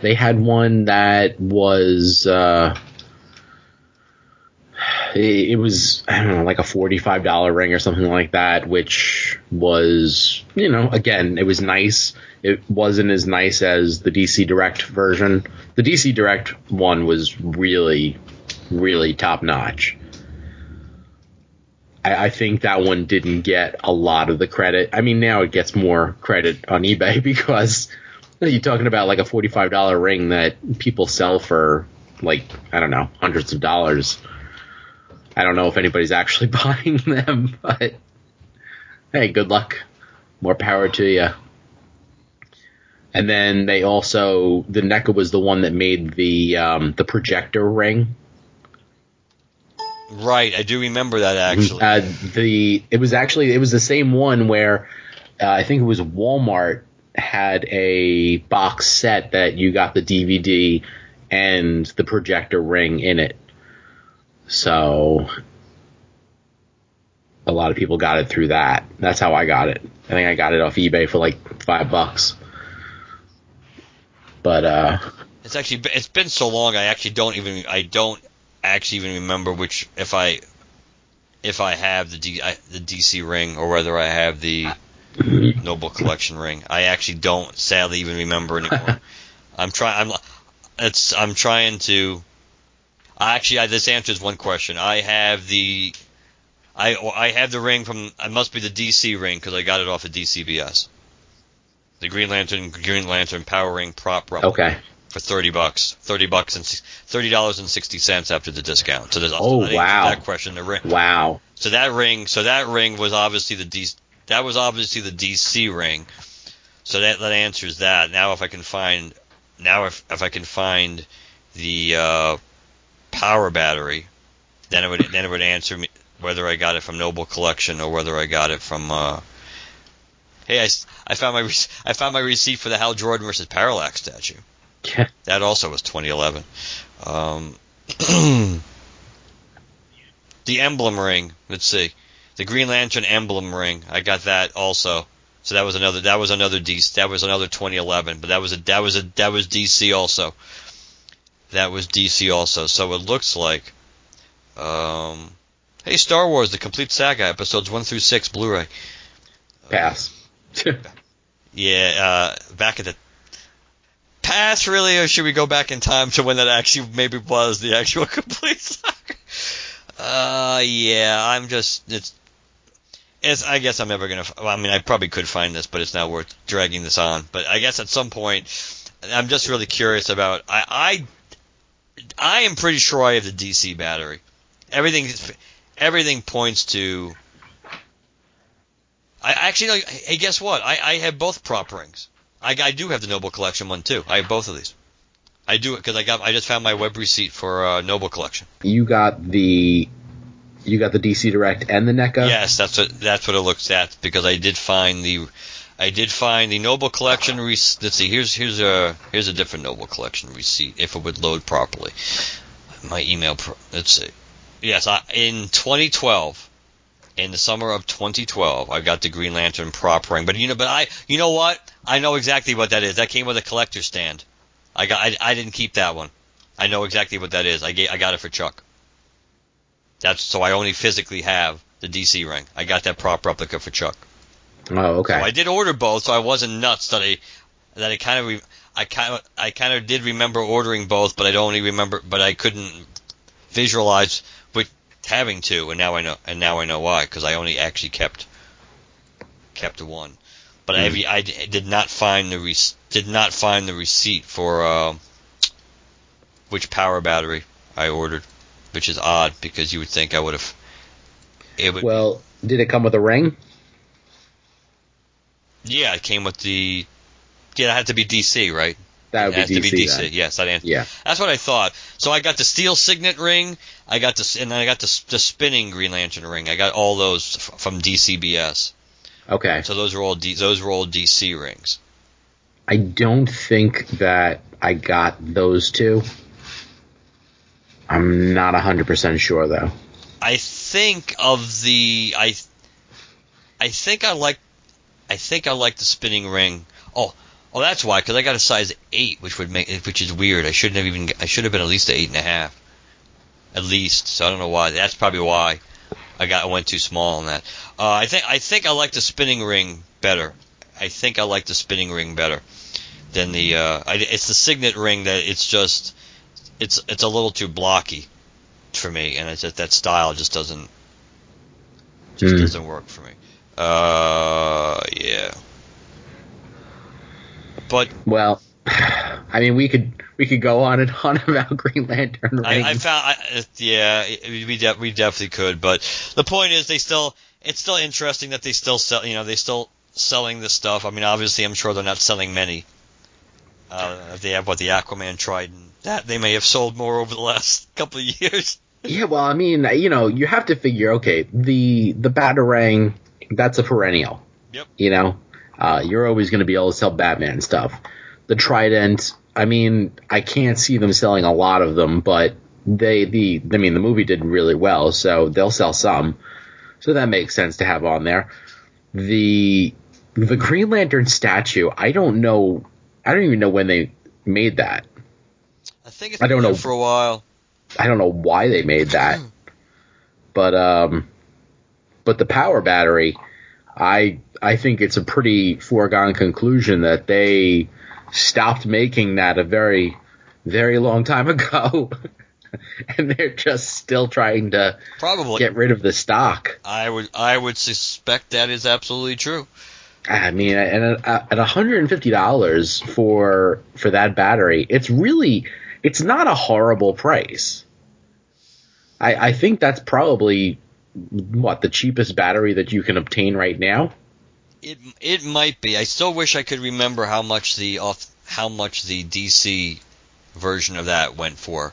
they had one that was uh, it, was I don't know like a forty five dollar ring or something like that, which was you know again it was nice. It wasn't as nice as the DC Direct version. The DC Direct one was really really top notch. I, I think that one didn't get a lot of the credit. I mean, now it gets more credit on eBay because you're talking about like a forty-five dollar ring that people sell for like I don't know hundreds of dollars. I don't know if anybody's actually buying them, but hey, good luck. More power to you. And then they also the NECA was the one that made the um, the projector ring. right, I do remember that actually. Uh, the it was actually it was the same one where uh, I think it was Walmart had a box set that you got the DVD and the projector ring in it. So a lot of people got it through that. That's how I got it. I think I got it off eBay for like five bucks. But uh, It's actually it's been so long. I actually don't even I don't actually even remember which if I if I have the D, I, the DC ring or whether I have the Noble Collection ring. I actually don't sadly even remember anymore. I'm trying. I'm it's I'm trying to. I actually I, this answers one question. I have the I I have the ring from. It must be the DC ring because I got it off of DCBS. The Green Lantern Green Lantern Power Ring prop replica okay. for thirty bucks, thirty bucks and thirty dollars and sixty cents after the discount. So there's Oh, I answered wow. that question. The ring. Wow. So that ring, so that ring was obviously the D, that was obviously the DC ring. So that that answers that. Now if I can find, now if if I can find the uh, power battery, then it would then it would answer me whether I got it from Noble Collection or whether I got it from. Uh, hey, I, I found my I found my receipt for the Hal Jordan versus Parallax statue. Yeah. That also was 2011. Um, the emblem ring. Let's see, the Green Lantern emblem ring. I got that also. So that was another. That was another DC. That was another 2011. But that was a. That was a. That was DC also. That was DC also. So it looks like. Um, hey, Star Wars: The Complete Saga, episodes one through six, Blu-ray. Pass. Yeah, uh, back at the past, really, or should we go back in time to when that actually maybe was the actual complete saga? Uh, yeah, I'm just it's. It's, I guess I'm never gonna. Well, I mean, I probably could find this, but it's not worth dragging this on. But I guess at some point, I'm just really curious about. I, I, I am pretty sure I have the DC battery. Everything, everything points to I actually, know- hey, guess what? I, I have both prop rings. I, I do have the Noble Collection one too. I have both of these. I do it because I got I just found my web receipt for uh, Noble Collection. You got the you got the DC Direct and the NECA. Yes, that's what that's what it looks at because I did find the I did find the Noble Collection receipt. Let's see, here's here's a here's a different Noble Collection receipt if it would load properly. My email. Pro, let's see. Yes, I, in 2012, in the summer of 2012, I got the Green Lantern prop ring. But you know, but I you know what? I know exactly what that is. That came with a collector stand. I got I, I didn't keep that one. I know exactly what that is. I get, I got it for Chuck. That's so I only physically have the DC ring. I got that prop replica for Chuck. Oh, okay. So I did order both, so I wasn't nuts that I that I kind of re, I kind of I kind of did remember ordering both, but I don't only remember, but I couldn't visualize with having to, and now I know, and now I know why, because I only actually kept kept one. But Mm. I, I did not find the re, did not find the receipt for uh, which power battery I ordered, which is odd because you would think I would have. It would. well, did it come with a ring? Yeah, it came with the. Yeah, it had to be DC, right? That it would has be to DC. be DC. then. Yes, that answer. Yeah. That's what I thought. So I got the steel signet ring. I got the and then I got the the spinning Green Lantern ring. I got all those f- from DCBS. Okay. So those were all D, those were all DC rings. I don't think that I got those two. I'm not 100% sure though. I think of the I I think I like I think I like the spinning ring. Oh, oh, that's why because I got a size eight, which would make which is weird. I shouldn't have even I should have been at least an eight and a half, at least. So I don't know why. That's probably why I got I went too small on that. Uh, I think I think I like the spinning ring better. I think I like the spinning ring better than the. Uh, I, it's the signet ring that it's just it's it's a little too blocky for me, and it's just that style just doesn't just Hmm. doesn't work for me. Uh, yeah. But Well, I mean, we could we could go on and on about Green Lantern. I, I found, I, uh, yeah, we de- we definitely could. But the point is, they still, it's still interesting that they still sell, you know, they still selling this stuff. I mean, obviously, I'm sure they're not selling many. Uh, they have what the Aquaman Trident, that they may have sold more over the last couple of years. Yeah, well, I mean, you know, you have to figure, okay, the the batarang, that's a perennial. Yep. You know, uh, you're always going to be able to sell Batman stuff. The Trident, I mean, I can't see them selling a lot of them, but they the I mean, the movie did really well, so they'll sell some. So that makes sense to have on there. The the Green Lantern statue, I don't know, I don't even know when they made that. I think it's I don't know. for a while. I don't know why they made that, but um, but the power battery, I I think it's a pretty foregone conclusion that they stopped making that a very very long time ago, and they're just still trying to Probably. get rid of the stock. I would I would suspect that is absolutely true. I mean, and at, at $150 for for that battery, it's really it's not a horrible price. I I think that's probably what the cheapest battery that you can obtain right now. It it might be. I still wish I could remember how much the off how much the DC version of that went for,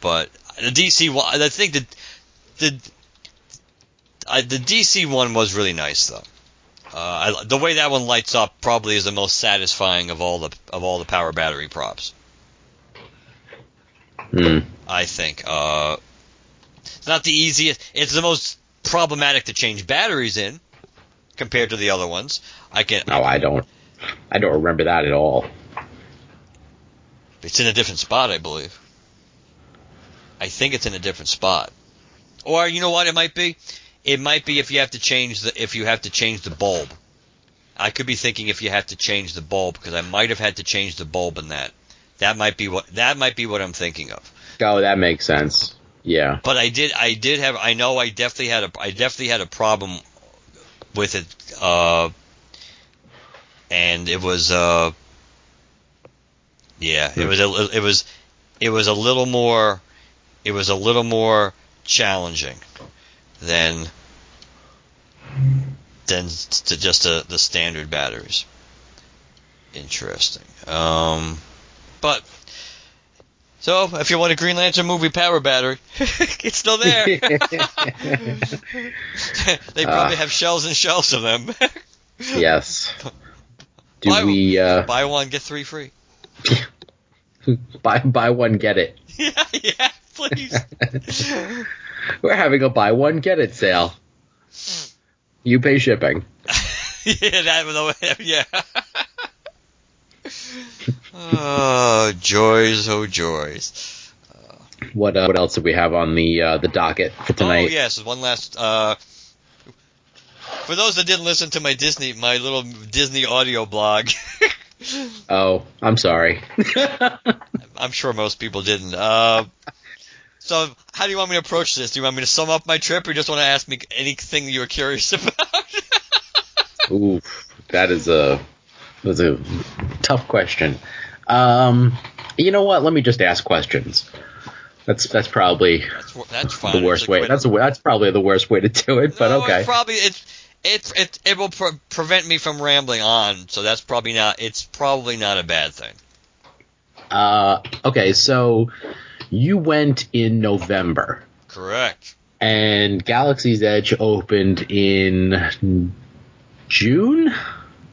but the DC one. I think that the I, the DC one was really nice though. Uh, I, the way that one lights up probably is the most satisfying of all the of all the power battery props. Hmm. I think. Uh, it's not the easiest. It's the most problematic to change batteries in compared to the other ones. I can. No, I don't. I don't remember that at all. It's in a different spot, I believe. I think it's in a different spot. Or you know what it might be? It might be if you have to change the if you have to change the bulb. I could be thinking if you have to change the bulb because I might have had to change the bulb in that. That might be what that might be what I'm thinking of. Oh, that makes sense. Yeah. But I did I did have I know I definitely had a I definitely had a problem with it uh and it was uh yeah, it was a, it was it was a little more it was a little more challenging than than to just uh the standard batteries. Interesting. Um but So if you want a Green Lantern movie power battery, it's still there. they probably Ah. have shelves and shelves of them. yes. Do Buy- we uh, Buy one get three free. buy buy one get it? yeah, yeah, please. We're having a buy one get it sale. You pay shipping. yeah, that was yeah. Oh joys, oh joys. What uh, what else do we have on the uh, the docket for tonight? Oh yes, one last. Uh, for those that didn't listen to my Disney, my little Disney audio blog, Oh, I'm sorry. I'm sure most people didn't. Uh, so, how do you want me to approach this? Do you want me to sum up my trip, or you just want to ask me anything you were curious about? Ooh, that is a that's a tough question. Um, you know what? Let me just ask questions. That's that's probably that's, that's the worst It's a way. great- That's a, that's probably the worst way to do it. But okay. It's probably it it it, it will pre- prevent me from rambling on, so that's probably not. It's probably not a bad thing. Uh, okay. So you went in November, Correct. and Galaxy's Edge opened in June.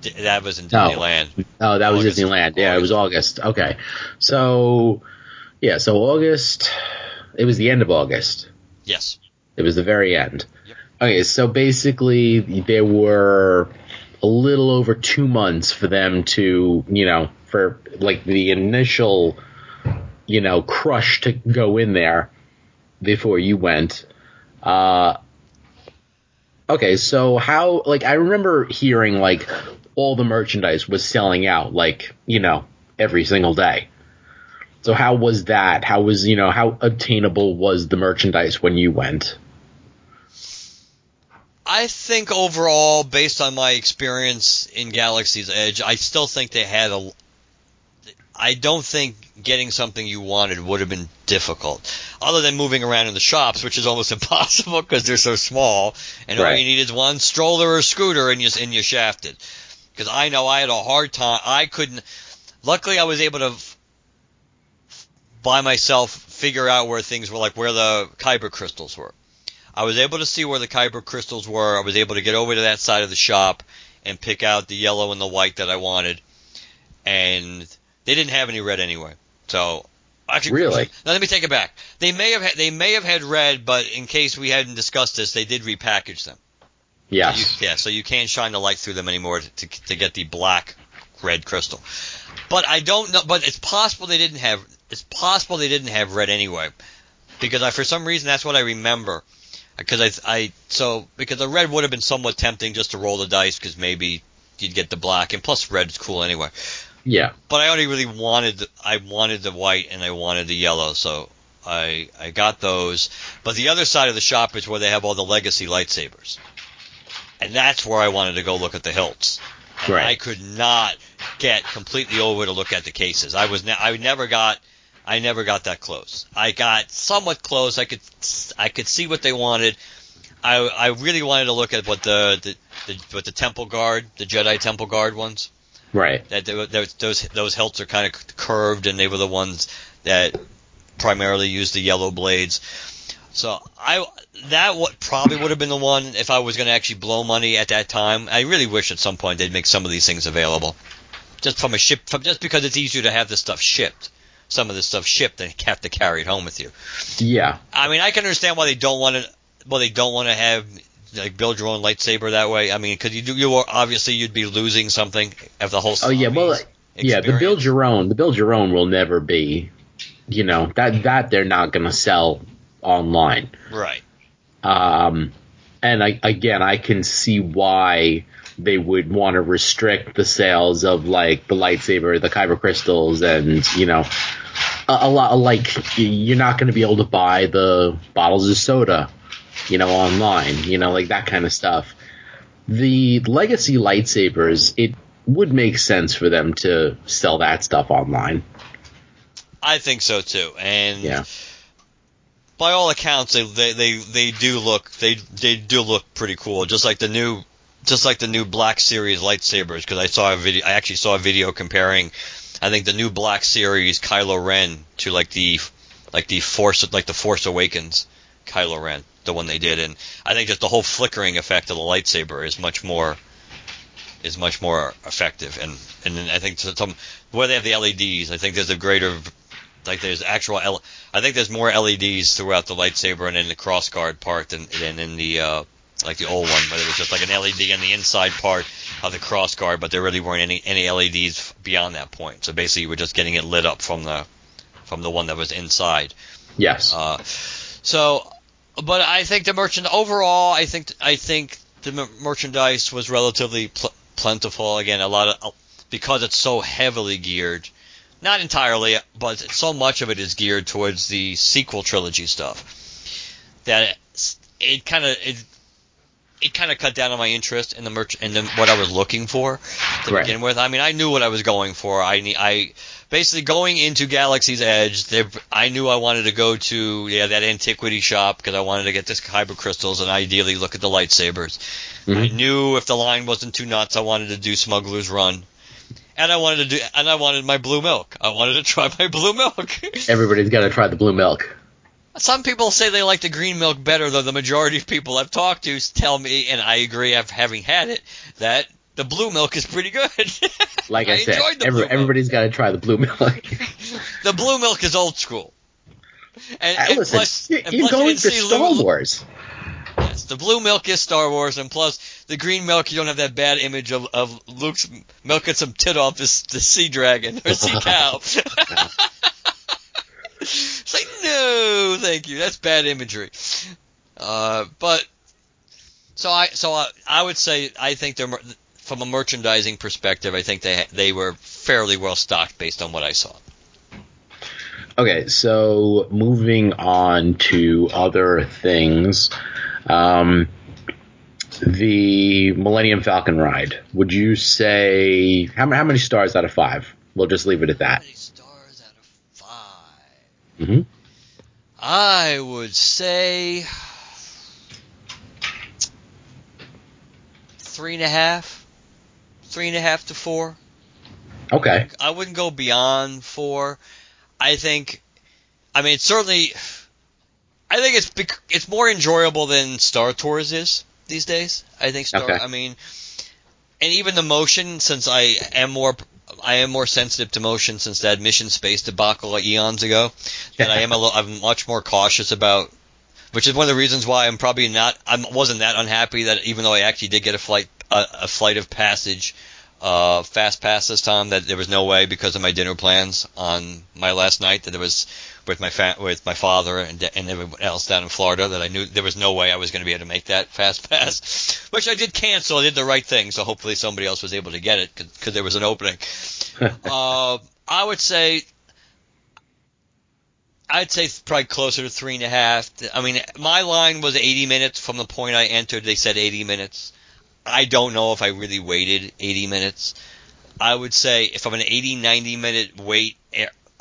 That was in No. Disneyland. Oh, that was August. Disneyland. Yeah, it was August. Okay. So, yeah, so August, it was the end of August. Yes. It was the very end. Yep. Okay, so basically, there were a little over two months for them to, you know, for like the initial, you know, crush to go in there before you went. Uh, okay, so how, like, I remember hearing, like, all the merchandise was selling out, like, you know, every single day. So how was that? How was, you know, how obtainable was the merchandise when you went? I think overall, based on my experience in Galaxy's Edge, I still think they had a. I don't think getting something you wanted would have been difficult, other than moving around in the shops, which is almost impossible because they're so small, and all Right. you need is one stroller or scooter, and you and you're shafted. Because I know I had a hard time. I couldn't. Luckily, I was able to f- by myself figure out where things were, like where the kyber crystals were. I was able to see where the kyber crystals were. I was able to get over to that side of the shop and pick out the yellow and the white that I wanted. And they didn't have any red anyway. So actually, Really? Now let me take it back. They may have had, they may have had red, but in case we hadn't discussed this, they did repackage them. Yes. You, yeah, so you can't shine the light through them anymore to, to, to get the black red crystal. But I don't know. But it's possible they didn't have. It's possible they didn't have red anyway, because I for some reason that's what I remember. Because I, I so because the red would have been somewhat tempting just to roll the dice because maybe you'd get the black and plus red is cool anyway. Yeah. But I only really wanted the, I wanted the white and I wanted the yellow, so I I got those. But the other side of the shop is where they have all the legacy lightsabers, and that's where I wanted to go look at the hilts. Right. I could not get completely over to look at the cases. I was ne- I never got I never got that close. I got somewhat close. I could I could see what they wanted. I I really wanted to look at what the the, the what the temple guard, the Jedi temple guard ones Right. that they, those those hilts are kind of curved, and they were the ones that primarily used the yellow blades. So I that what probably would have been the one if I was going to actually blow money at that time. I really wish at some point they'd make some of these things available, just from a ship, from, just because it's easier to have this stuff shipped. Some of this stuff shipped and have to carry it home with you. Yeah. I mean, I can understand why they don't want to. Well, they don't want to have like build your own lightsaber that way. I mean, because you do, you are, obviously you'd be losing something if the whole. Oh yeah. Well, yeah. The build your own. The build your own will never be. You know that that they're not going to sell online. right. Um, and I, again, I can see why they would want to restrict the sales of like the lightsaber, the kyber crystals, and you know, a, a lot like you're not going to be able to buy the bottles of soda, you know, online, you know, like that kind of stuff. The legacy lightsabers, it would make sense for them to sell that stuff online. I think so too, and Yeah. By all accounts, they, they they they do look they they do look pretty cool, just like the new just like the new Black Series lightsabers. Because I saw a video, I actually saw a video comparing. I think the new Black Series Kylo Ren to like the like the Force like the Force Awakens Kylo Ren, the one they did, and I think just the whole flickering effect of the lightsaber is much more is much more effective, and and I think some where they have the LEDs, I think there's a greater like there's actual L, I think there's more LEDs throughout the lightsaber and in the crossguard part than than in the uh, like the old one, but it was just like an LED in the inside part of the crossguard, but there really weren't any any LEDs beyond that point. So basically, you were just getting it lit up from the from the one that was inside. Yes. Uh, so, but I think the merchant overall, I think I think the merchandise was relatively pl- plentiful. Again, a lot of because it's so heavily geared. Not entirely, but so much of it is geared towards the sequel trilogy stuff that it, it kind of it it kind of cut down on my interest in the merch and the, what I was looking for to Right. begin with. I mean, I knew what I was going for. I I basically going into Galaxy's Edge. There, I knew I wanted to go to yeah that antiquity shop because I wanted to get this kyber crystals and ideally look at the lightsabers. I Mhm. knew if the line wasn't too nuts, I wanted to do Smuggler's Run. And I wanted to do, and I wanted my blue milk. I wanted to try my blue milk. Everybody's got to try the blue milk. Some people say they like the green milk better, though the majority of people I've talked to tell me, and I agree, after having had it, that the blue milk is pretty good. Like I, said, enjoyed the every, everybody's got to try the blue milk. The blue milk is old school. And, Hey, and Listen, plus, you're, and you're plus going to Star Wars. Yes, the blue milk is Star Wars, and plus the green milk, you don't have that bad image of, of Luke's milking some tit off this the sea dragon or sea cow. it's like no, thank you. That's bad imagery. Uh, but so I so I, I would say I think they're from a merchandising perspective, I think they they were fairly well stocked based on what I saw. Okay, so moving on to other things. Um, the Millennium Falcon ride. Would you say how, how many stars out of five? We'll just leave it at How that. many stars out of five? hmm I would say three and a half, three and a half to four. Okay. I wouldn't go beyond four. I think, I mean, certainly, I think it's bec- it's more enjoyable than Star Tours is these days. I think Star, Okay. I mean, and even the motion, since I am more. I am more sensitive to motion since that mission space debacle eons ago. That I am a little, I'm much more cautious about which is one of the reasons why I'm probably not I wasn't that unhappy that even though I actually did get a flight a, a flight of passage uh, fast pass this time that there was no way because of my dinner plans on my last night that there was with my fa- with my father and and everyone else down in Florida that I knew there was no way I was going to be able to make that fast pass which I did cancel I did the right thing so hopefully somebody else was able to get it because there was an opening uh, I would say I'd say probably closer to three and a half. I mean, my line was 80 minutes from the point I entered. They said 80 minutes. I don't know if I really waited 80 minutes. I would say if I'm an 80, 90 minute wait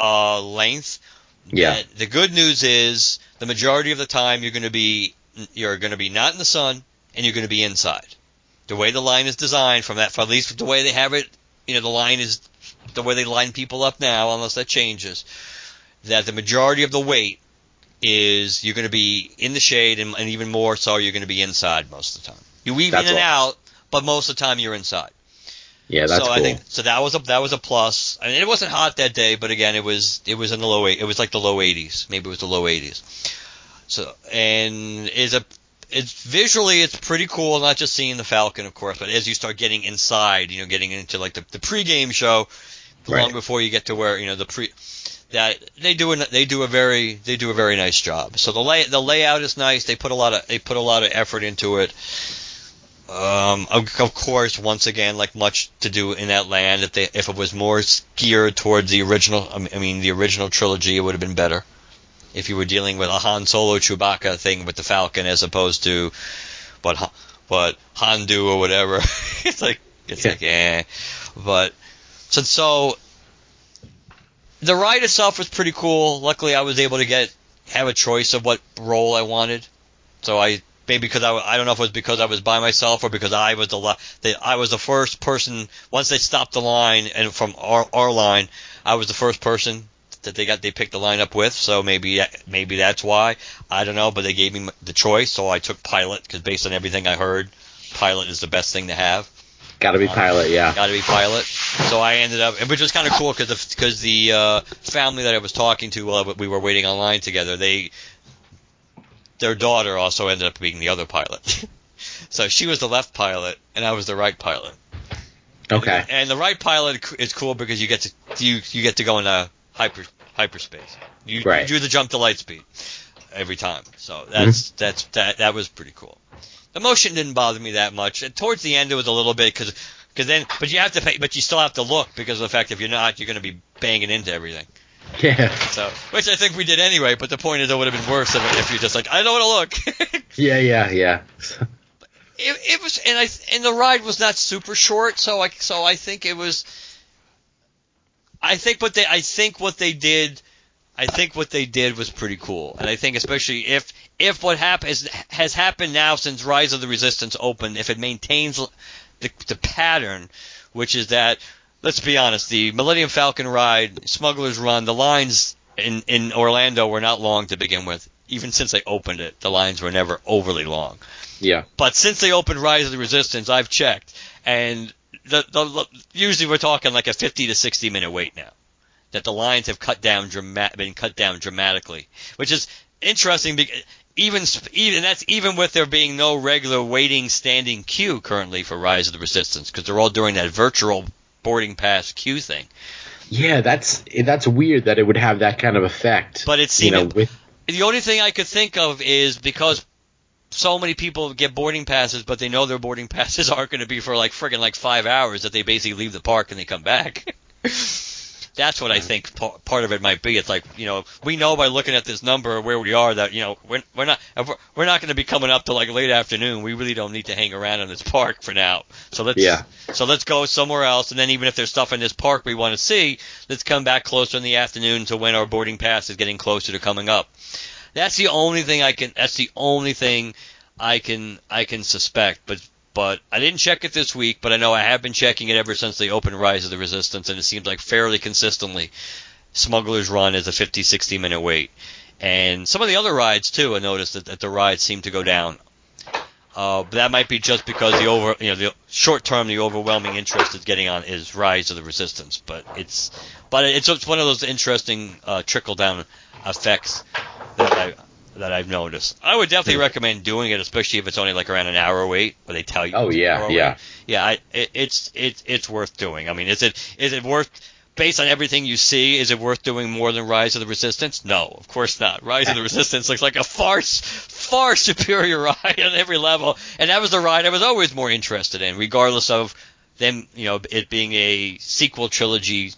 uh, length, Yeah. the good news is the majority of the time you're going to be you're going to be not in the sun and you're going to be inside. The way the line is designed, from that, for at least the way they have it, you know, the line is the way they line people up now, unless that changes. That the majority of the wait is you're going to be in the shade, and, and even more so, you're going to be inside most of the time. You weave That's in and all. out, but most of the time you're inside Yeah, that's so cool. I think so that was a that was a plus. I mean, it wasn't hot that day, but again, it was it was in the low eight. It was like the low 80s. Maybe it was the low 80s. So and is a it's visually it's pretty cool. Not just seeing the Falcon, of course, but as you start getting inside, you know, getting into like the the pregame show, long before you get to where you know the pre that they do a they do a very they do a very nice job. So the lay the layout is nice. They put a lot of they put a lot of effort into it. Um, of, of course, once again, like much to do in that land, if they if it was more geared towards the original, I mean- the original trilogy, it would have been better. If you were dealing with a Han Solo Chewbacca thing with the Falcon as opposed to what Han- what Handu or whatever, it's like it's Yeah. like eh. But so so the ride itself was pretty cool. Luckily, I was able to get have a choice of what role I wanted. So I maybe because I, I don't know if it was because I was by myself or because I was the la- the I was the first person once they stopped the line and from our, our line I was the first person that they got they picked the lineup with, so maybe maybe that's why. I don't know, but they gave me the choice, so I took Pilot because based on everything I heard, Pilot is the best thing to have. Got to be Pilot, yeah. Got to be Pilot. So I ended up, which was kind of cool because the because the uh, family that I was talking to while we were waiting online together, they their daughter also ended up being the other pilot. so she was the left pilot, and I was the right pilot. Okay. And, and the right pilot is cool because you get to you you get to go into hyper hyperspace. You, Right. you do the jump to light speed every time. So that's mm-hmm. that's that that was pretty cool. The motion didn't bother me that much. And towards the end, it was a little bit because because then but you have to pay, but you still have to look because of the fact if you're not, you're going to be banging into everything. Yeah. So which I think we did anyway. But the point is, it would have been worse if, if you're just like I don't want to look. Yeah, yeah, yeah. it, it was and I and the ride was not super short, so I so I think it was. I think what they I think what they did, I think what they did was pretty cool, and I think especially if if what happens has happened now since Rise of the Resistance opened, if it maintains the the pattern, which is that let's be honest, the Millennium Falcon ride, Smuggler's Run, the lines in in Orlando were not long to begin with. Even since they opened it, the lines were never overly long. Yeah. But since they opened Rise of the Resistance, I've checked, and the, the usually we're talking like a 50 to 60 minute wait now. That the lines have cut down drama- been cut down dramatically, which is interesting. Because even even that's even with there being no regular waiting standing queue currently for Rise of the Resistance because they're all doing that virtual boarding pass queue thing. Yeah, that's that's weird that it would have that kind of effect. But it you know, with the only thing I could think of is because so many people get boarding passes, but they know their boarding passes aren't going to be for like friggin' like five hours that they basically leave the park and they come back. That's what I think pa- part of it might be. It's like you know we know by looking at this number where we are that you know we're, we're not we're not going to be coming up to like late afternoon. We really don't need to hang around in this park for now. So let's Yeah. so let's go somewhere else. And then even if there's stuff in this park we want to see, let's come back closer in the afternoon to when our boarding pass is getting closer to coming up. That's the only thing I can. That's the only thing I can I can suspect. But but I didn't check it this week. But I know I have been checking it ever since they opened Rise of the Resistance, and it seems like fairly consistently, Smuggler's Run is a 50 60 minute wait. And some of the other rides too, I noticed that, that the rides seem to go down. Uh, but that might be just because the over, you know, the short term, the overwhelming interest is getting on is Rise of the Resistance. But it's, but it's, it's one of those interesting uh, trickle down effects that I that I've noticed. I would definitely hmm. recommend doing it, especially if it's only like around an hour wait, where they tell you. Oh, yeah, yeah. wait. yeah. I, it, it's it's it's worth doing. I mean, is it is it worth? Based on everything you see, is it worth doing more than Rise of the Resistance? No, of course not. Rise of the Resistance looks like a far, far superior ride on every level, and that was the ride I was always more interested in, regardless of them, you know, it being a sequel trilogy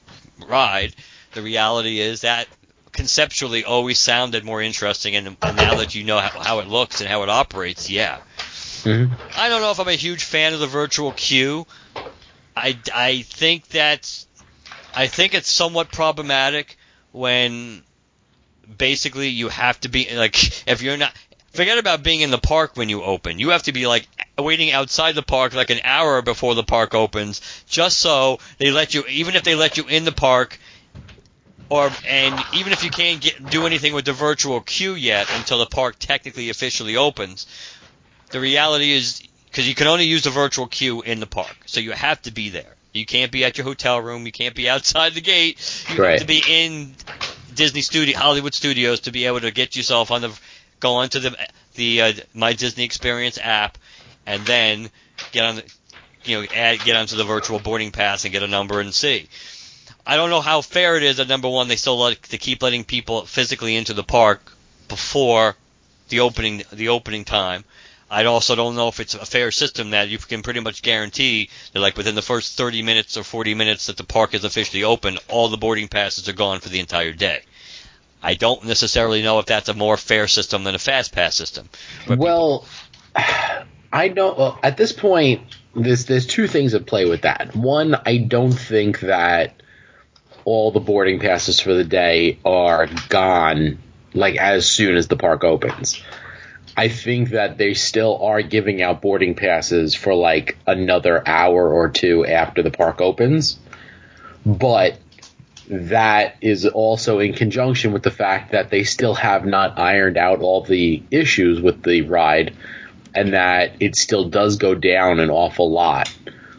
ride. The reality is that conceptually always sounded more interesting, and, and now that you know how, how it looks and how it operates, yeah. Mhm. I don't know if I'm a huge fan of the virtual queue. I, I think that's I think it's somewhat problematic when basically you have to be like if you're not forget about being in the park when you open. You have to be like waiting outside the park like an hour before the park opens just so they let you even if they let you in the park or and even if you can't get do anything with the virtual queue yet until the park technically officially opens, the reality is because you can only use the virtual queue in the park, so you have to be there. You can't be at your hotel room. You can't be outside the gate. You Right. have to be in Disney Studio, Hollywood Studios, to be able to get yourself on the go onto the the uh, My Disney Experience app, and then get on the you know add, get onto the virtual boarding pass and get a number and see. I don't know how fair it is that number one they still like to keep letting people physically into the park before the opening the opening time. I also don't know if it's a fair system that you can pretty much guarantee that like within the first 30 minutes or 40 minutes that the park is officially open, all the boarding passes are gone for the entire day. I don't necessarily know if that's a more fair system than a fast pass system. But Well, I don't. Well, at this point, there's there's two things at play with that. One, I don't think that all the boarding passes for the day are gone like as soon as the park opens. I think that they still are giving out boarding passes for like another hour or two after the park opens. But that is also in conjunction with the fact that they still have not ironed out all the issues with the ride and that it still does go down an awful lot.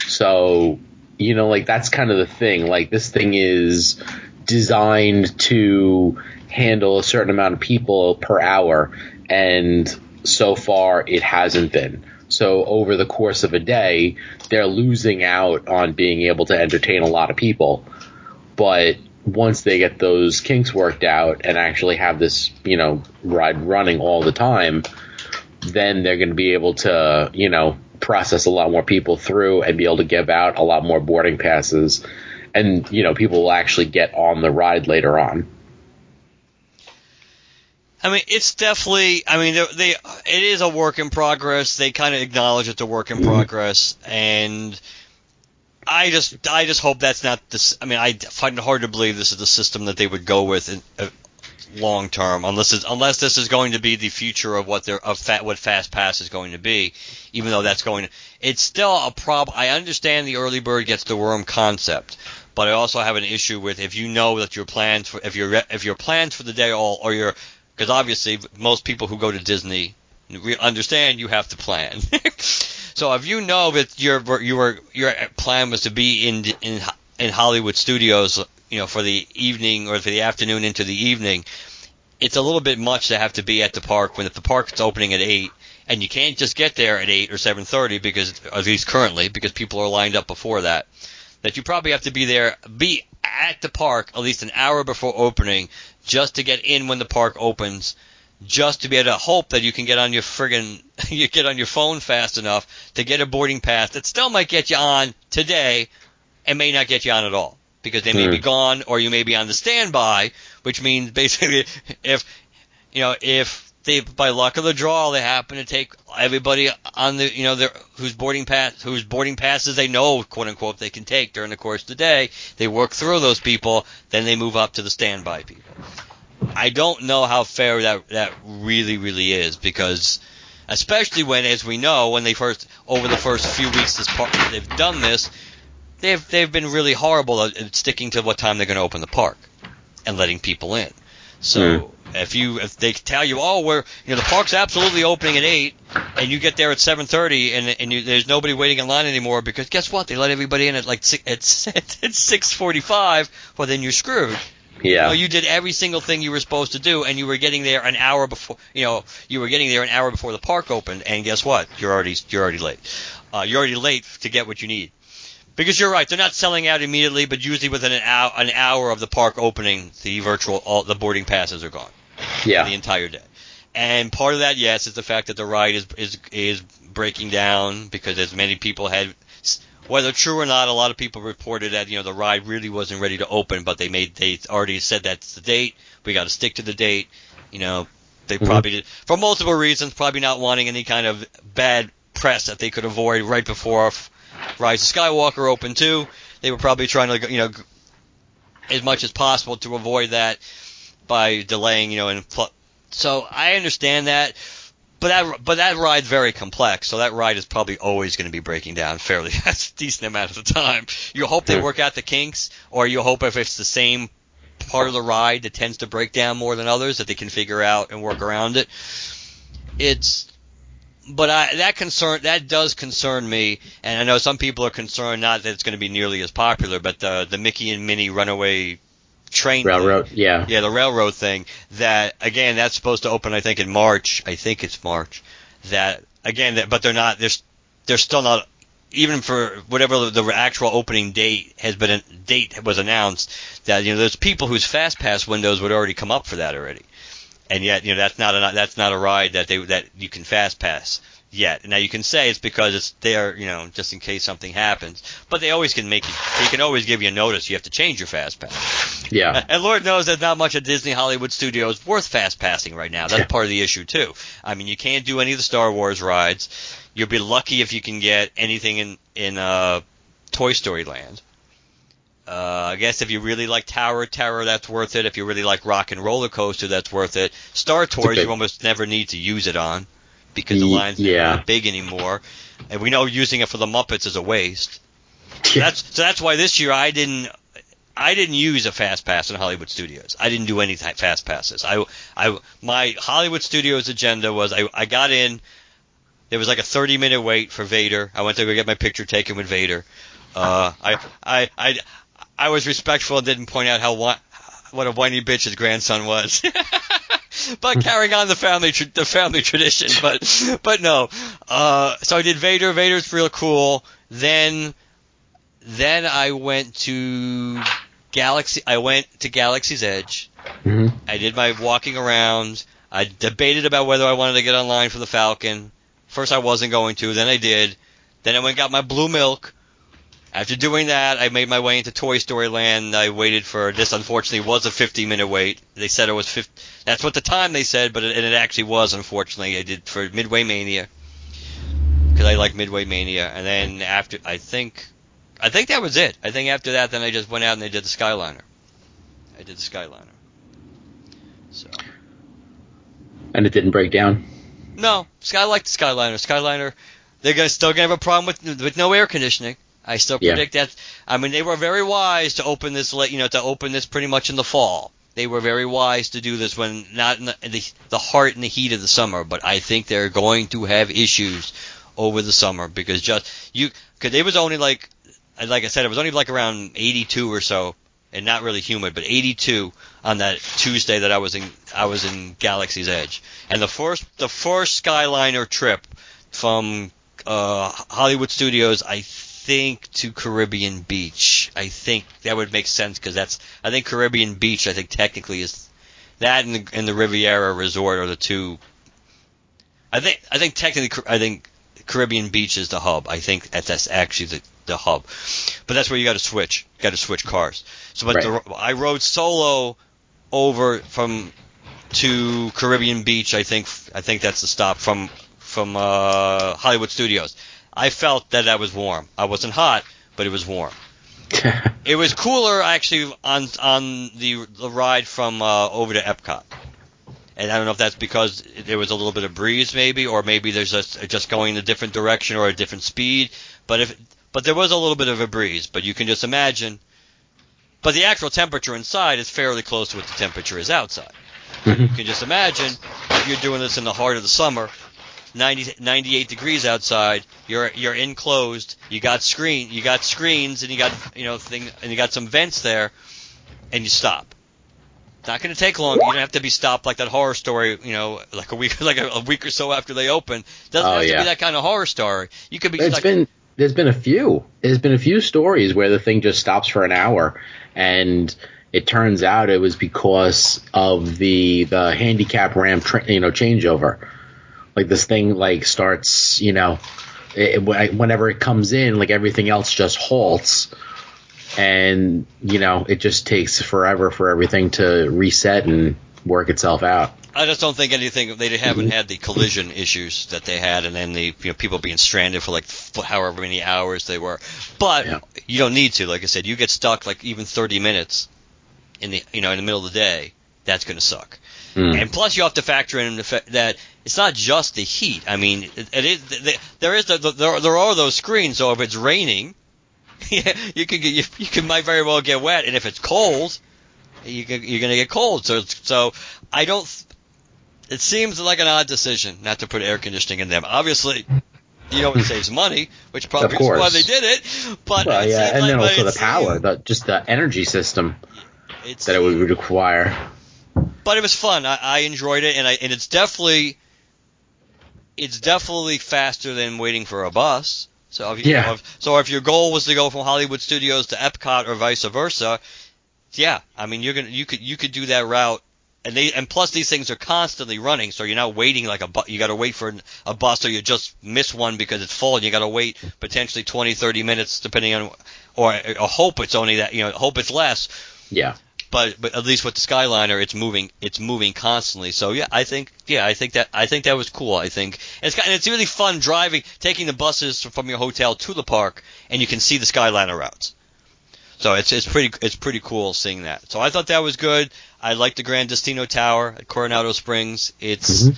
So, you know, like that's kind of the thing. Like this thing is designed to handle a certain amount of people per hour and so far it hasn't been. So over the course of a day, they're losing out on being able to entertain a lot of people. But once they get those kinks worked out and actually have this, you know, ride running all the time, then they're going to be able to, you know, process a lot more people through and be able to give out a lot more boarding passes. And, you know, people will actually get on the ride later on. I mean, it's definitely. I mean, they, they it is a work in progress. They kind of acknowledge it's a work in progress, and I just, I just hope that's not this. I mean, I find it hard to believe this is the system that they would go with in, uh, long term, unless it's, unless this is going to be the future of what their of fat, what Fast Pass is going to be. Even though that's going, to, it's still a problem. I understand the early bird gets the worm concept, but I also have an issue with if you know that your plans for if your if your plans for the day all or your because obviously most people who go to Disney understand you have to plan. so if you know that your your your plan was to be in in in Hollywood studios, you know, for the evening or for the afternoon into the evening, it's a little bit much to have to be at the park when if the park's opening at eight and you can't just get there at eight or seven thirty because at least currently because people are lined up before that. That you probably have to be there, be at the park at least an hour before opening just to get in when the park opens, just to be able to hope that you can get on your friggin' you get on your phone fast enough to get a boarding pass that still might get you on today and may not get you on at all because they may mm. be gone or you may be on the standby, which means basically if you know if they by luck of the draw they happen to take everybody on the you know their whose boarding pass whose boarding passes they know quote unquote they can take during the course of the day. They work through those people, then they move up to the standby people. I don't know how fair that that really really is because especially when as we know when they first over the first few weeks this park they've done this they've they've been really horrible at sticking to what time they're going to open the park and letting people in. So mm. if you if they tell you, oh, we're you know the park's absolutely opening at eight, and you get there at seven thirty, and and you, there's nobody waiting in line anymore because guess what? They let everybody in at like six, at, at six forty five. Well, then you're screwed. Yeah. You, know, you did every single thing you were supposed to do, and you were getting there an hour before. You know, you were getting there an hour before the park opened, and guess what? You're already you're already late. Uh, you're already late to get what you need. Because you're right, they're not selling out immediately, but usually within an hour, an hour of the park opening, the virtual, all the boarding passes are gone. Yeah. the entire day. And part of that, yes, is the fact that the ride is is is breaking down because as many people had, whether true or not, a lot of people reported that you know the ride really wasn't ready to open, but they made they already said that's the date. We got to stick to the date. You know, they mm-hmm. probably did for multiple reasons, probably not wanting any kind of bad press that they could avoid right before Rise of Skywalker open too. They were probably trying to, you know, as much as possible to avoid that by delaying, you know, and pl- so I understand that, but that but that ride's very complex, so that ride is probably always going to be breaking down fairly fast, a decent amount of the time. You hope they work out the kinks, or you hope if it's the same part of the ride that tends to break down more than others that they can figure out and work around it. It's but I, that concern that does concern me, and I know some people are concerned not that it's going to be nearly as popular, but the the Mickey and Minnie Runaway train railroad, thing, yeah, yeah, the railroad thing. That again, that's supposed to open, I think, in March. I think it's March. That again, that, but they're not. They're they're still not. Even for whatever the, the actual opening date has been date was announced, that you know there's people whose fast pass windows would already come up for that already and yet you know that's not a that's not a ride that they that you can fast pass yet. Now you can say it's because it's there, you know, just in case something happens. But they always can make you. They can always give you a notice. You have to change your fast pass. Yeah. And Lord knows there's not much of Disney Hollywood Studios worth fast passing right now. That's yeah. part of the issue too. I mean, you can't do any of the Star Wars rides. You'll be lucky if you can get anything in in uh, Toy Story Land. Uh, I guess if you really like Tower Terror, that's worth it. If you really like Rock and Roller Coaster, that's worth it. Star Tours, you almost never need to use it on because the lines yeah. aren't big anymore, and we know using it for the Muppets is a waste. So that's so that's why this year I didn't. I didn't use a fast pass in Hollywood Studios. I didn't do any fast passes. I, I, my Hollywood Studios agenda was I, I got in. There was like a 30 minute wait for Vader. I went to go get my picture taken with Vader. Uh, I, I, I, I was respectful and didn't point out how what a whiny bitch his grandson was. but carrying on the family tra- the family tradition. But but no. Uh, so I did Vader. Vader's real cool. Then then I went to Galaxy. I went to Galaxy's Edge. hmm I did my walking around. I debated about whether I wanted to get online for the Falcon. First, I wasn't going to. Then I did. Then I went and got my blue milk. After doing that, I made my way into Toy Story Land. I waited for this. Unfortunately, was a 15 minute wait. They said it was 50. That's what the time they said, but it, and it actually was. Unfortunately, I did for Midway Mania because I like Midway Mania. And then after, I think, I think that was it. I think after that, then I just went out and they did the Skyliner. I did the Skyliner. So. And it didn't break down. No, Sky I like the Skyliner. Skyliner, they're gonna still gonna have a problem with with no air conditioning. I still Yeah. predict that. I mean, they were very wise to open this, you know, to open this pretty much in the fall. They were very wise to do this when not in the, in the the heart and the heat of the summer. But I think they're going to have issues over the summer because just you, because it was only like, like I said, it was only like around 82 or so, and not really humid, but 82 on that Tuesday that I was in I was in Galaxy's Edge, and the first the first Skyliner trip from uh, Hollywood Studios, I think to Caribbean Beach. I think that would make sense because that's I think Caribbean Beach I think technically is that and the, and the Riviera Resort are the two. I think I think technically I think Caribbean Beach is the hub. I think that that's actually the the hub, but that's where you got to switch. Got to switch cars. So, but Right. the, I rode solo over from to Caribbean Beach. I think I think that's the stop from from uh, Hollywood Studios. I felt that that was warm. I wasn't hot, but it was warm. It was cooler actually on on the the ride from uh, over to Epcot. And I don't know if that's because there was a little bit of breeze, maybe, or maybe there's just just going in a different direction or a different speed. But if but there was a little bit of a breeze. But you can just imagine. But the actual temperature inside is fairly close to what the temperature is outside. You Mhm. can just imagine if you're doing this in the heart of the summer, 90, 98 degrees outside. You're you're enclosed. You got screen. You got screens, and you got you know thing, and you got some vents there, and you stop. It's not going to take long. You don't have to be stopped like that horror story. You know, like a week like a, a week or so after they open. Doesn't Oh, have to be that kind of horror story. You could be It's stuck. been there's been a few. There's been a few stories where the thing just stops for an hour, and it turns out it was because of the the handicap ramp, tra- you know, changeover. Like this thing like starts, you know, it, whenever it comes in, like everything else just halts, and you know, it just takes forever for everything to reset and work itself out. I just don't think anything. They mm-hmm. haven't had the collision issues that they had, and then the you know people being stranded for like f- however many hours they were. But Yeah. you don't need to. Like I said, you get stuck like even 30 minutes in the you know in the middle of the day. That's going to suck. Mm. And plus, you have to factor in the fact that it's not just the heat. I mean, it, it is the, there is the, the, there there are those screens. So if it's raining, you can get you, you can might very well get wet, and if it's cold, you can, you're going to get cold. So so I don't. It seems like an odd decision not to put air conditioning in them. Obviously, you know it saves money, which probably is why they did it. But Well, yeah, and like- then also the power, the just the energy system that it would require. But it was fun. I, I enjoyed it, and I and it's definitely it's definitely faster than waiting for a bus. So if you, Yeah. if, so if your goal was to go from Hollywood Studios to Epcot or vice versa, yeah, I mean you're gonna you could you could do that route. And they and plus these things are constantly running, so you're not waiting like a bu- you got to wait for an- a bus or you just miss one because it's full and you got to wait potentially 20 30 minutes depending on or, or hope it's only that you know hope it's less Yeah. But but at least with the Skyliner, it's moving it's moving constantly. So yeah, I think yeah, I think that I think that was cool. I think and it's got- and it's really fun driving, taking the buses from your hotel to the park, and you can see the Skyliner routes. So it's it's pretty it's pretty cool seeing that. So I thought that was good. I like the Grand Destino Tower at Coronado Springs. It's Mhm.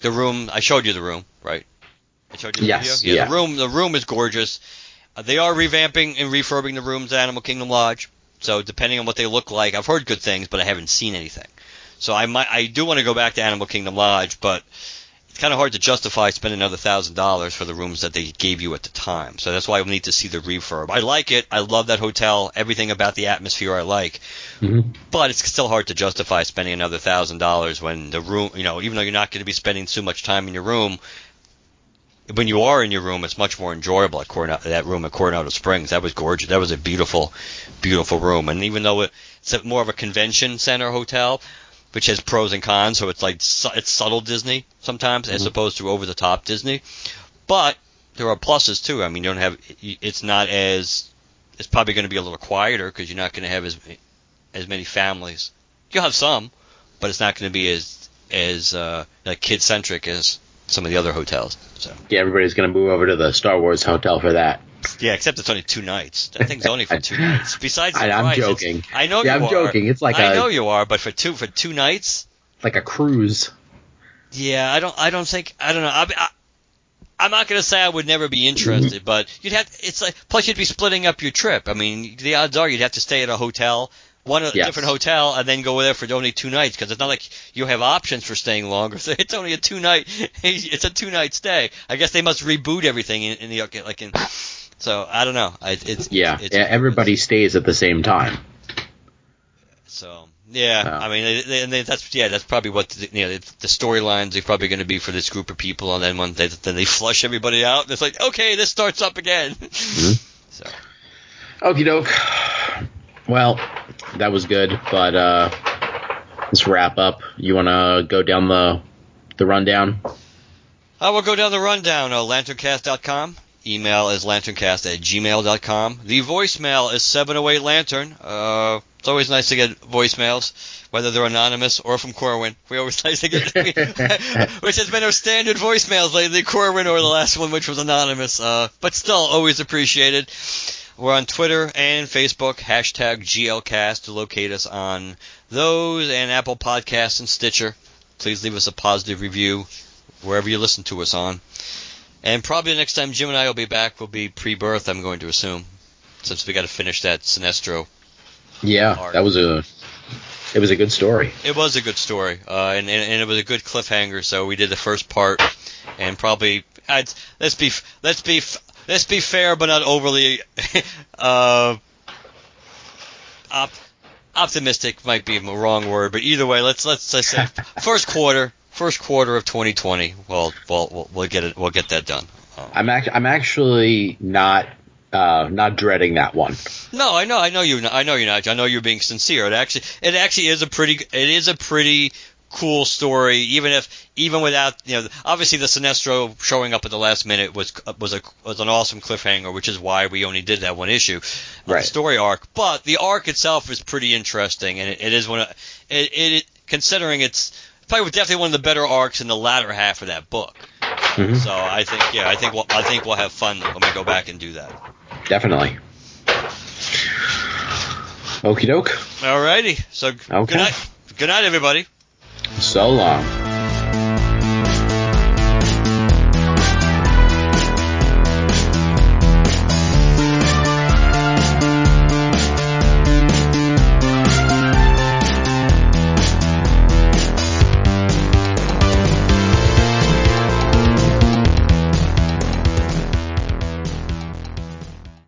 the room. I showed you the room, right? I showed you the Yes, video. Yeah, yeah. the room. The room is gorgeous. Uh, they are revamping and refurbing the rooms at Animal Kingdom Lodge. So depending on what they look like, I've heard good things, but I haven't seen anything. So I might, I do want to go back to Animal Kingdom Lodge, but it's kind of hard to justify spending another thousand dollars for the rooms that they gave you at the time. So that's why we need to see the refurb. I like it. I love that hotel. Everything about the atmosphere I like. Mhm. But it's still hard to justify spending another thousand dollars when the room, you know, even though you're not going to be spending too much time in your room, when you are in your room, it's much more enjoyable at Coronado, that room at Coronado Springs. That was gorgeous. That was a beautiful, beautiful room. And even though it's a, more of a convention center hotel, which has pros and cons, so it's like it's subtle Disney sometimes as Mhm. opposed to over the top Disney. But there are pluses too. I mean, you don't have it's not as it's probably going to be a little quieter because you're not going to have as as many families. You'll have some, but it's not going to be as as uh, like kid centric as some of the other hotels. So Yeah, everybody's gonna move over to the Star Wars hotel for that. yeah, except it's only two nights. That thing's only for two nights. Besides, the I, I'm joking. I know Yeah, you I'm are. joking. It's like I a know you are, but for two for two nights, like a cruise. yeah, I don't I don't think I don't know. I, I, I'm not gonna say I would never be interested, mm-hmm. but you'd have it's like plus you'd be splitting up your trip. I mean, the odds are you'd have to stay at a hotel. One Yes. different hotel and then go there for only two nights because it's not like you have options for staying longer. So it's only a two night. It's a two night stay. I guess they must reboot everything in, in the like in. So I don't know. I, it's Yeah, It's, yeah, everybody stays at the same time. So yeah, Oh. I mean, and that's yeah, that's probably what the, you know the, the storylines are probably going to be for this group of people, and then when they then they flush everybody out, and it's like okay, this starts up again. Mm-hmm. So Okie doke. Well, that was good, but uh, let's wrap up. You want to go down the the rundown? I will go down the rundown. Uh, lanterncast.com. Email is lanterncast at gmail.com. The voicemail is 708 Lantern. Uh, it's always nice to get voicemails, whether they're anonymous or from Corwin. We always nice to get, which has been our standard voicemails lately, Corwin or the last one, which was anonymous. Uh, but still, always appreciated. We're on Twitter and Facebook, hashtag GLCast to locate us on those and Apple Podcasts and Stitcher. Please leave us a positive review wherever you listen to us on. And probably the next time Jim and I will be back will be pre-birth, I'm going to assume, since we got to finish that Sinestro. Yeah, Art. that was a it was a good story. It was a good story, uh, and, and and it was a good cliffhanger. So we did the first part, and probably I'd, let's be let's be let's be fair, but not overly uh, op, optimistic. Might be a wrong word, but either way, let's let's, let's say first quarter, first quarter of 2020. Well, well, we'll, we'll get it. We'll get that done. I'm act- I'm actually not uh, not dreading that one. No, I know, I know you. I know you're not. I know you're being sincere. It actually, it actually is a pretty, it is a pretty cool story. Even if, even without, you know, obviously the Sinestro showing up at the last minute was was a was an awesome cliffhanger, which is why we only did that one issue, Right. story arc. But the arc itself is pretty interesting, and it, it is one. Of, it, it considering it's probably definitely one of the better arcs in the latter half of that book. Mhm. So I think, yeah, I think we'll, I think we'll have fun when we go back and do that. Definitely. Okie doke. Alrighty. So Okay. good night. Good night, everybody. So long.